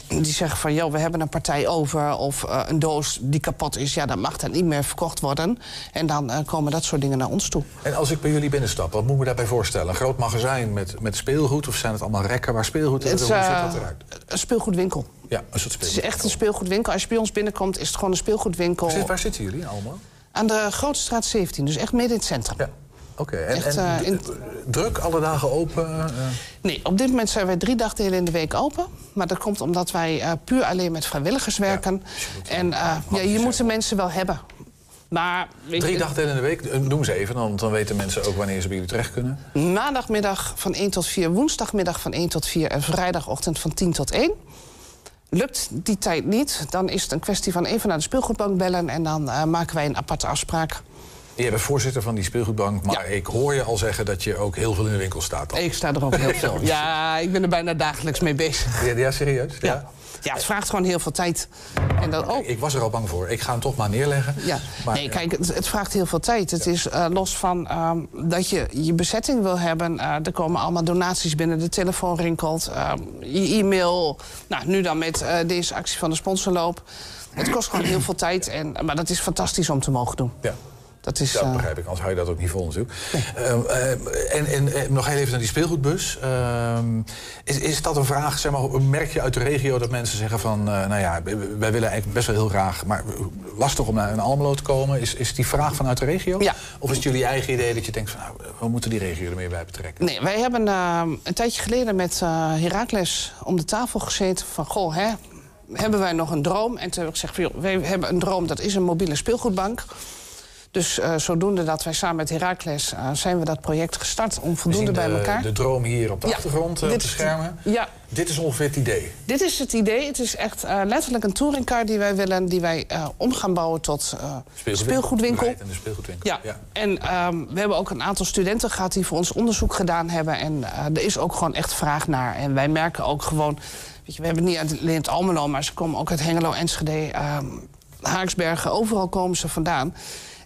die zeggen van... joh, we hebben een partij over of eh, een doos die kapot is... ja, dan mag dat niet meer verkocht worden. En dan eh, komen dat soort dingen naar ons toe. En als ik bij jullie binnenstap, wat moet ik me daarbij voorstellen? Een groot magazijn met, met speelgoed of zijn het allemaal rekken waar speelgoed in Het Hoe ziet eh, dat eruit? een speelgoedwinkel. Ja, een soort Het speelgoed. is echt een speelgoedwinkel. Als je bij ons binnenkomt, is het gewoon een speelgoedwinkel. Zit- waar zitten jullie allemaal? Aan de Grote Straat 17, dus echt midden in het centrum. Ja. Oké, en, Echt, en eh, in- druk alle dagen open? eh? Nee, op dit moment zijn wij drie dagdelen in de week open. Maar dat komt omdat wij eh, puur alleen met vrijwilligers werken. en eh, ja, je moet de mensen wel hebben. Maar Drie dagdelen in de week? Eh, Noem ze even, dan, dan weten mensen ook wanneer ze bij jullie terecht kunnen. maandagmiddag van 1 tot 4, woensdagmiddag van 1 tot 4... en vrijdagochtend van 10 tot 1. Lukt die tijd niet, dan is het een kwestie van even naar de speelgoedbank bellen... en dan eh, maken wij een aparte afspraak. Je bent voorzitter van die speelgoedbank, maar ik hoor je al zeggen dat je ook heel veel in de winkel staat. Dan. Ik sta er ook heel veel. Ja, ik ben er bijna dagelijks mee bezig. Ja, ja, serieus? Ja. Ja, het vraagt gewoon heel veel tijd. En dan ook. Ik was er al bang voor. Ik ga hem toch maar neerleggen. Ja, Maar, nee, kijk, het, het vraagt heel veel tijd. Het is eh, los van ehm, dat je je bezetting wil hebben. eh, er komen allemaal donaties binnen, de telefoon rinkelt. ehm, je e-mail. Nou, nu dan met eh, deze actie van de sponsorloop. Het kost gewoon heel veel tijd. En, maar dat is fantastisch om te mogen doen. Ja. Dat is, Dat eh, begrijp ik, anders hou je dat ook niet vol natuurlijk. Ehm, eh, en, en eh, nog heel even naar die speelgoedbus. Ehm, is, is dat een vraag, zeg maar, merk je uit de regio dat mensen zeggen van... nou ja, wij willen eigenlijk best wel heel graag... maar lastig om naar een Almelo te komen. Is, is die vraag vanuit de regio? Ja. Of is het jullie eigen idee dat je denkt van... nou, we moeten die regio er meer bij betrekken? Nee, wij hebben eh, een tijdje geleden met Heracles om de tafel gezeten van... goh, hè, hebben wij nog een droom? En toen heb ik gezegd, wij hebben een droom, dat is een mobiele speelgoedbank. Dus eh, zodoende dat wij samen met Heracles eh, zijn we dat project gestart om We voldoende bij elkaar. de droom hier op de Ja, achtergrond eh, is- schermen. Ja, Dit is ongeveer het idee. dit is het idee. Het is echt letterlijk een touringcar die wij willen... die wij om gaan bouwen tot eh, speelgoedwinkel. Rijdende speelgoedwinkel. Ja, en ehm, we hebben ook een aantal studenten gehad die voor ons onderzoek gedaan hebben. En er is ook gewoon echt vraag naar. En wij merken ook gewoon... Weet je, we hebben het niet alleen het Almelo, maar ze komen ook uit Hengelo, Enschede, ehm, Haaksbergen. Overal komen ze vandaan.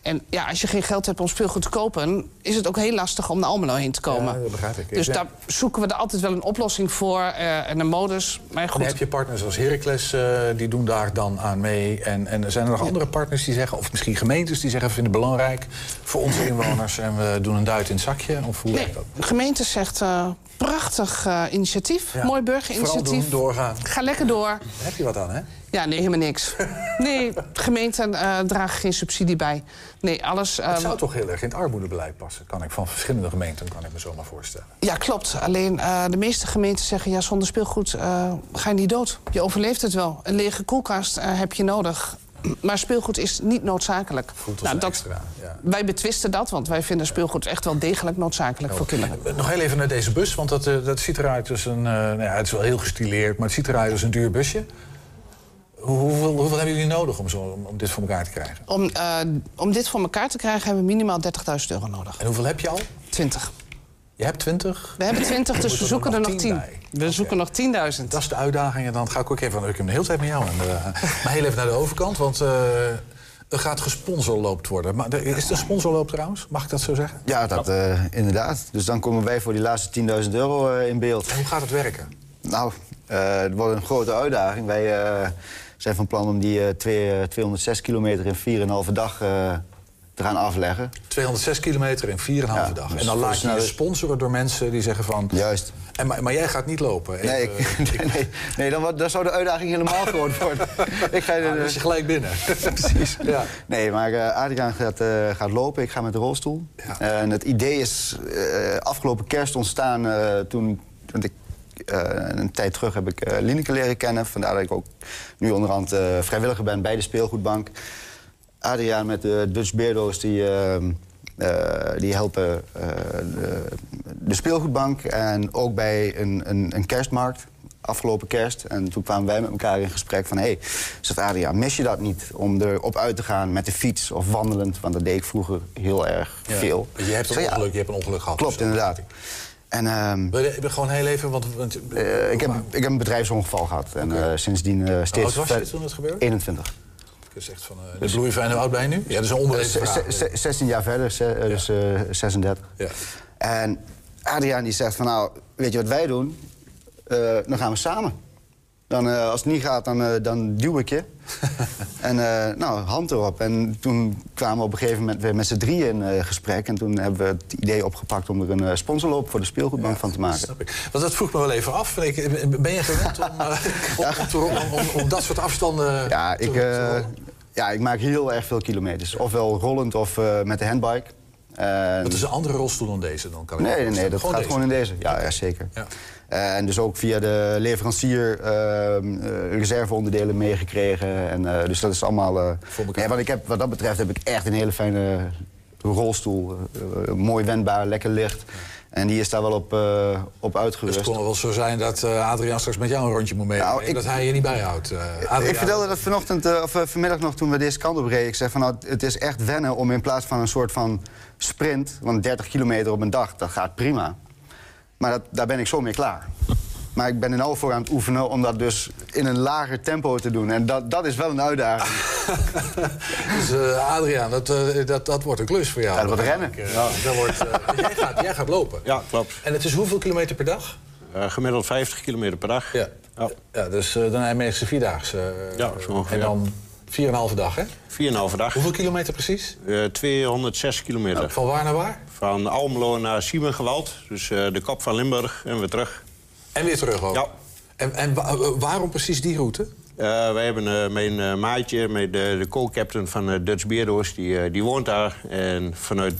En ja, als je geen geld hebt om speelgoed te kopen... is het ook heel lastig om naar Almelo heen te komen. Ja, dat begrijp ik. Dus Ja. daar zoeken we er altijd wel een oplossing voor eh, en een modus. Maar En goed, dan heb je partners als Heracles, eh, die doen daar dan aan mee. En, en zijn er nog andere partners die zeggen, of misschien gemeentes die zeggen... we vinden het belangrijk voor onze inwoners en we doen een duit in het zakje? Of hoe werkt dat? de gemeente zegt eh, prachtig eh, initiatief. Ja. Mooi Vooral burgerinitiatief. doen, doorgaan. Ga lekker door. Daar heb je wat aan, hè? Ja, nee, helemaal niks. Nee, gemeenten eh, dragen geen subsidie bij. Nee, alles... Het ehm, zou toch heel erg in het armoedebeleid passen. Kan ik van verschillende gemeenten, kan ik me zomaar voorstellen. Ja, klopt. Alleen eh, de meeste gemeenten zeggen... ja, zonder speelgoed ga je niet dood. Je overleeft het wel. Een lege koelkast heb je nodig. Maar speelgoed is niet noodzakelijk. Nou, dat, extra. Ja. wij betwisten dat, want wij vinden speelgoed echt wel degelijk noodzakelijk voor kinderen. Nog heel even naar deze bus, want dat, eh, dat ziet eruit als een... eh, nou ja, het is wel heel gestileerd, maar het ziet eruit als een duur busje. Hoe- Hoeveel, hoeveel hebben jullie nodig om, zo, om, om dit voor elkaar te krijgen? Om, eh, om dit voor elkaar te krijgen hebben we minimaal 30.000 euro nodig. En hoeveel heb je al? 20. Je hebt 20? We hebben 20, dus we er zoeken er nog 10. bij. We zoeken nog 10.000. Dat is de uitdaging. En dan ga ik ook even... Ik heb de hele tijd met jou. En, eh, maar heel even naar de overkant. Want eh, er gaat gesponsorloopt worden. Maar er- is het een sponsorloop trouwens? Mag ik dat zo zeggen? Ja, dat eh, inderdaad. Dus dan komen wij voor die laatste 10.000 euro eh, in beeld. En hoe gaat het werken? Nou, eh, het wordt een grote uitdaging. Wij eh, zijn van plan om die eh, twee, eh, 206 kilometer in 4,5 dag eh, te gaan afleggen. 206 kilometer in 4,5 dag. dus En dan laat je je sponsoren door mensen die zeggen van... Juist. En, maar, maar jij gaat niet lopen? Nee, ik, nee, nee dan, zou de uitdaging helemaal groot worden. ik ga, Ah, dan is je gelijk binnen. Precies. Ja. Nee, maar eh Adriaan gaat, eh, gaat lopen. Ik ga met de rolstoel. En het idee is eh, afgelopen kerst ontstaan eh, toen... Want ik, eh, een tijd terug heb ik eh Lineke leren kennen. Vandaar dat ik ook nu onderhand eh, vrijwilliger ben bij de speelgoedbank. Adriaan met de Dutch Beardo's die, eh, eh, die helpen eh, de, de speelgoedbank. En ook bij een, een, een kerstmarkt, afgelopen kerst. En toen kwamen wij met elkaar in gesprek van... hé, hey, zegt Adriaan, mis je dat niet om erop uit te gaan met de fiets of wandelend? Want dat deed ik vroeger heel erg Ja. veel. Je hebt een ja, ongeluk, je hebt een ongeluk gehad. Klopt, Dus- inderdaad. En, ehm, Wil je ik ben gewoon heel even, want... want eh, ik, heb, ik heb een bedrijfsongeval gehad. En sindsdien Hoe steeds... oud was je toen het gebeurde? 21. Ik zeg van, de bloei van hoe oud ben je nu? Ja, dat is een onbeleefde Eh, vraag. ze- ze- 16 jaar verder, eh, dus eh, 36. Ja. En Adriaan die zegt van nou, weet je wat wij doen? Dan gaan we samen. Dan, eh, als het niet gaat, dan, eh, dan duw ik je. en eh, nou, hand erop. En toen kwamen we op een gegeven moment weer met z'n drieën in gesprek. En toen hebben we het idee opgepakt om er een sponsorloop voor de speelgoedbank van te maken. Snap ik. Want dat vroeg me wel even af. Ben je gewend om, dat soort afstanden Ja, te- ik, te ja, ik maak heel erg veel kilometers. Ofwel rollend of met de handbike. Dat is een andere rolstoel dan deze dan? Kan ik Nee, nee, dat gaat deze. gewoon in deze. Ja, ja zeker. Ja. En dus ook via de leverancier ehm, eh, reserveonderdelen meegekregen. En, eh, dus dat is allemaal... eh nee, wat, ik heb, wat dat betreft heb ik echt een hele fijne rolstoel. Mooi wendbaar, lekker licht. En die is daar wel op, op Dus uitgerust. het kon wel zo zijn dat eh, Adriaan straks met jou een rondje moet meedoen. Nou, ik- dat hij je niet bijhoudt. Adriaan. Ik vertelde dat vanochtend, of vanmiddag nog toen we deze kant op reden. Ik zei van nou, het is echt wennen om in plaats van een soort van sprint... want 30 kilometer op een dag, dat gaat prima. Maar dat, daar ben ik zo mee klaar. Maar ik ben er nou voor aan het oefenen om dat dus in een lager tempo te doen. En dat, dat is wel een uitdaging. Dus eh, Adriaan, dat, eh, dat, dat wordt een klus voor jou. Ja, dat wordt rennen. Eh, dat wordt, eh, jij, gaat, jij gaat lopen. Ja, klopt. En het is hoeveel kilometer per dag? Eh, gemiddeld 50 kilometer per dag. Ja. Ja, dus dan heb je meestal vierdaagse. eh, Ja, zo ongeveer. En dan 4,5 dag, hè? 4,5 dag. Hoeveel kilometer precies? Eh, 206 kilometer. Van waar naar waar? Van Almelo naar Siemengewald. Dus eh, de kop van Limburg en weer terug. En weer terug ook? Ja. En, en wa- eh, waarom precies die route? Wij hebben mijn maatje, met de, de co-captain van Dutch Beardo's, die, die woont daar. En vanuit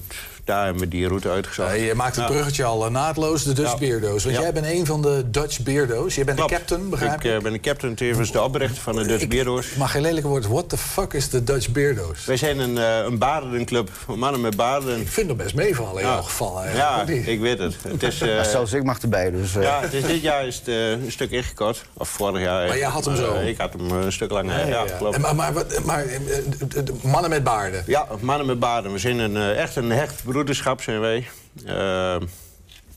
daar hebben we die route uitgezocht. Ja, je maakt het Ja. bruggetje al eh, naadloos, de Dutch Ja. Beardo's. Want Ja. jij bent een van de Dutch Beardo's. Jij bent Klopt. de captain, begrijp ik? ik? eh, ben de captain, tevens de oprichter van de Dutch Beardo's. Ik mag geen lelijke woord. What the fuck is de Dutch Beardo's? Wij zijn een, eh een baardenclub, mannen met baarden. Ik vind het best meevallen in Ja. jouw geval. eigenlijk, Ja, ik weet het. het is, eh, Zelfs ik mag erbij, dus... eh, ja, het is, dit jaar is het eh, een stuk ingekort. Of vorig jaar. Maar jij had hem Maar, zo? ik had hem een stuk langer. Ja, Ja, klopt. En Maar, maar, wat- maar de- de mannen met baarden. Ja, mannen met baarden. We zijn een, eh, echt een hecht broederschap, zijn wij. Eh,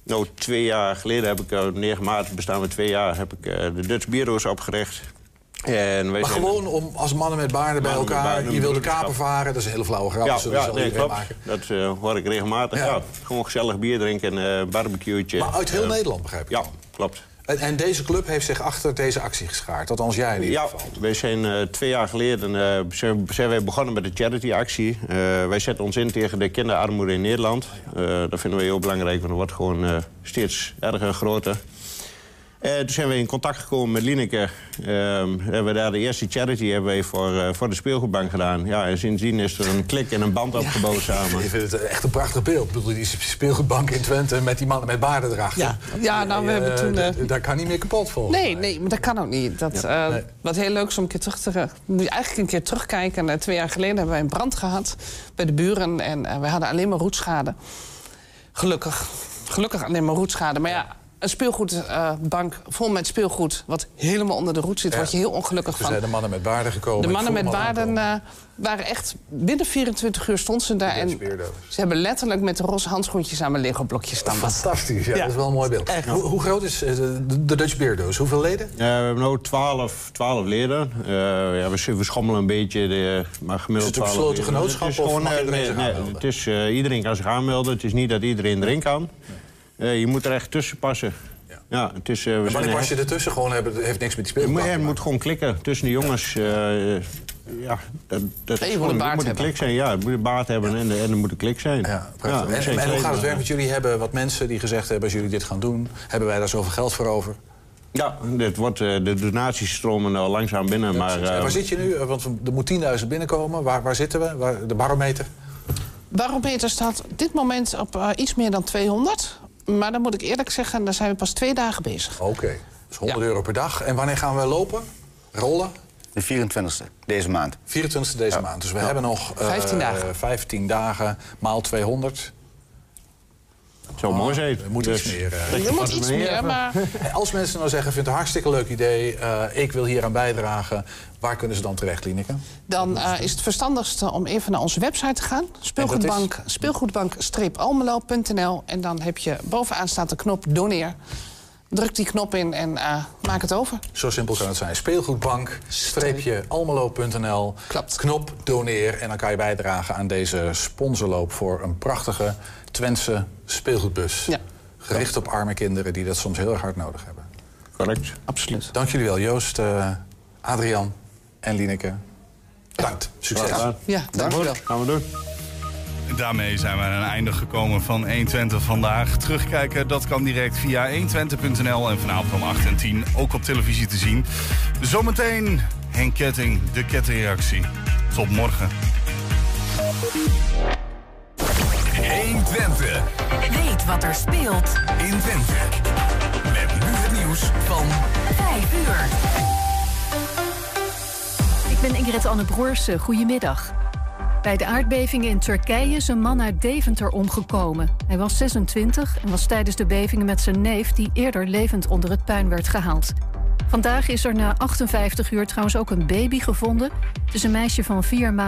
nou, twee jaar geleden heb ik, op 9 maart bestaan we twee jaar, heb ik eh, de Dutch Beardo's opgericht. En wij Maar gewoon om als mannen met baarden bij elkaar. baarden, je wil de kapen varen. Dat is een hele flauwe grap. Ja, nee, klopt. maken. Dat eh, hoor ik regelmatig. Ja. Ja. gewoon gezellig bier drinken en eh barbecueetje. Maar uit heel Nederland, begrijp ik? Ja, klopt. En, deze club heeft zich achter deze actie geschaard. Althans jij in ieder Ja, geval. wij zijn eh, twee jaar geleden eh, zijn, zijn wij begonnen met de charity-actie. Eh, wij zetten ons in tegen de kinderarmoede in Nederland. Dat vinden we heel belangrijk, want dat wordt gewoon steeds erger en groter. Eh, toen zijn we in contact gekomen met Lineke. Ehm, hebben we daar de eerste charity hebben wij voor, eh, voor de speelgoedbank gedaan. Ja, en sindsdien is er een klik en een band opgebouwd samen. Ik vind het echt een prachtig beeld. Ik bedoel, die speelgoedbank in Twente met die mannen met baarden erachter. Ja. Ja, nou, we hebben toen, eh, Daar kan niet meer kapot volgens Nee, mij. nee, maar dat kan ook niet. Dat, eh, nee. Wat heel leuk is om een keer terug te... Moet je eigenlijk een keer terugkijken. Twee jaar geleden hebben wij een brand gehad bij de buren. En wij hadden alleen maar roetschade. Gelukkig. Gelukkig alleen maar roetschade. Maar ja, een speelgoedbank vol met speelgoed... wat helemaal onder de roet zit, Ja. word je heel ongelukkig Toen van. zijn de mannen met baarden gekomen. De mannen met aankomen. eh, waren echt... Binnen 24 uur stond ze daar. En ze hebben letterlijk met de roze handschoentjes aan mijn Lego-blokjes staan. Fantastisch, ja, dat is wel een mooi beeld. Hoe, hoe groot is eh, de, de Dutch Beardo's? Hoeveel leden? Ja, we hebben nu 12, 12 leden. Eh, ja, we, we schommelen een beetje, de, maar gemiddeld Is het een 12 besloten leden. genootschap Het is of gewoon, mag eh, iedereen nee, zich nee, aanmelden? het is, eh, Iedereen kan zich aanmelden. Het is niet dat iedereen erin kan. Eh, je moet er echt tussen passen. Ja. het is, eh, wanneer was je ertussen? Gewoon hebben, heeft niks met die je speelgoed je maken. moet gewoon klikken tussen de jongens. eh, ja, dat, dat En je moet een baard moet een hebben. klik zijn. Ja, het moet een baard hebben en, en er moet een klik zijn. Ja, Prachtig. en, en, en hoe gaat het werken? Want jullie hebben wat mensen die gezegd hebben... als jullie dit gaan doen, hebben wij daar zoveel geld voor over? Ja, dit wordt, eh, de donaties stromen al langzaam binnen. Maar, en eh, waar zit je nu? Want er moet 10.000 binnenkomen. Waar, waar zitten we? Waar, de barometer? Barometer staat op dit moment op iets meer dan 200. Maar dan moet ik eerlijk zeggen, daar zijn we pas twee dagen bezig. Oké, dus 100 euro per dag. En wanneer gaan we lopen? Rollen? De 24e, deze maand. 24e deze maand. Dus we hebben nog eh, 15 dagen. 15 dagen maal 200. Zou mooi zijn. Er moet Dus- iets meer. eh. Er moet iets meer, maar En Als mensen nou zeggen, vind het een hartstikke leuk idee... eh, ik wil hier aan bijdragen, waar kunnen ze dan terecht, Lineke? dan eh, is het verstandigste om even naar onze website te gaan. Speelgoedbank, speelgoedbank-almelo.nl. En dan heb je bovenaan staat de knop doneer. Druk die knop in en eh, maak het over. Zo simpel kan het zijn. Speelgoedbank, streepje almelo.nl, knop doneer... en dan kan je bijdragen aan deze sponsorloop... voor een prachtige Twentse speelgoedbus. Gericht op arme kinderen die dat soms heel erg hard nodig hebben. Correct. Absoluut. Dank jullie wel, Joost, eh, Adrian en Lineke. Bedankt. Succes. Ja, dankjewel. Gaan we doen. Daarmee zijn we aan een einde gekomen van 120 vandaag. Terugkijken, dat kan direct via 120.nl en vanavond om 8 en 10 ook op televisie te zien. Zometeen Henk Ketting, de kettingreactie. Tot morgen. 120. Weet wat er speelt in Twente. Met nu het nieuws van 5 uur. Ik ben Ingrid Anne Broersen. Goedemiddag. Bij de aardbevingen in Turkije is een man uit Deventer omgekomen. Hij was 26 en was tijdens de bevingen met zijn neef... die eerder levend onder het puin werd gehaald. Vandaag is er na 58 uur trouwens ook een baby gevonden. Het is een meisje van vier maanden.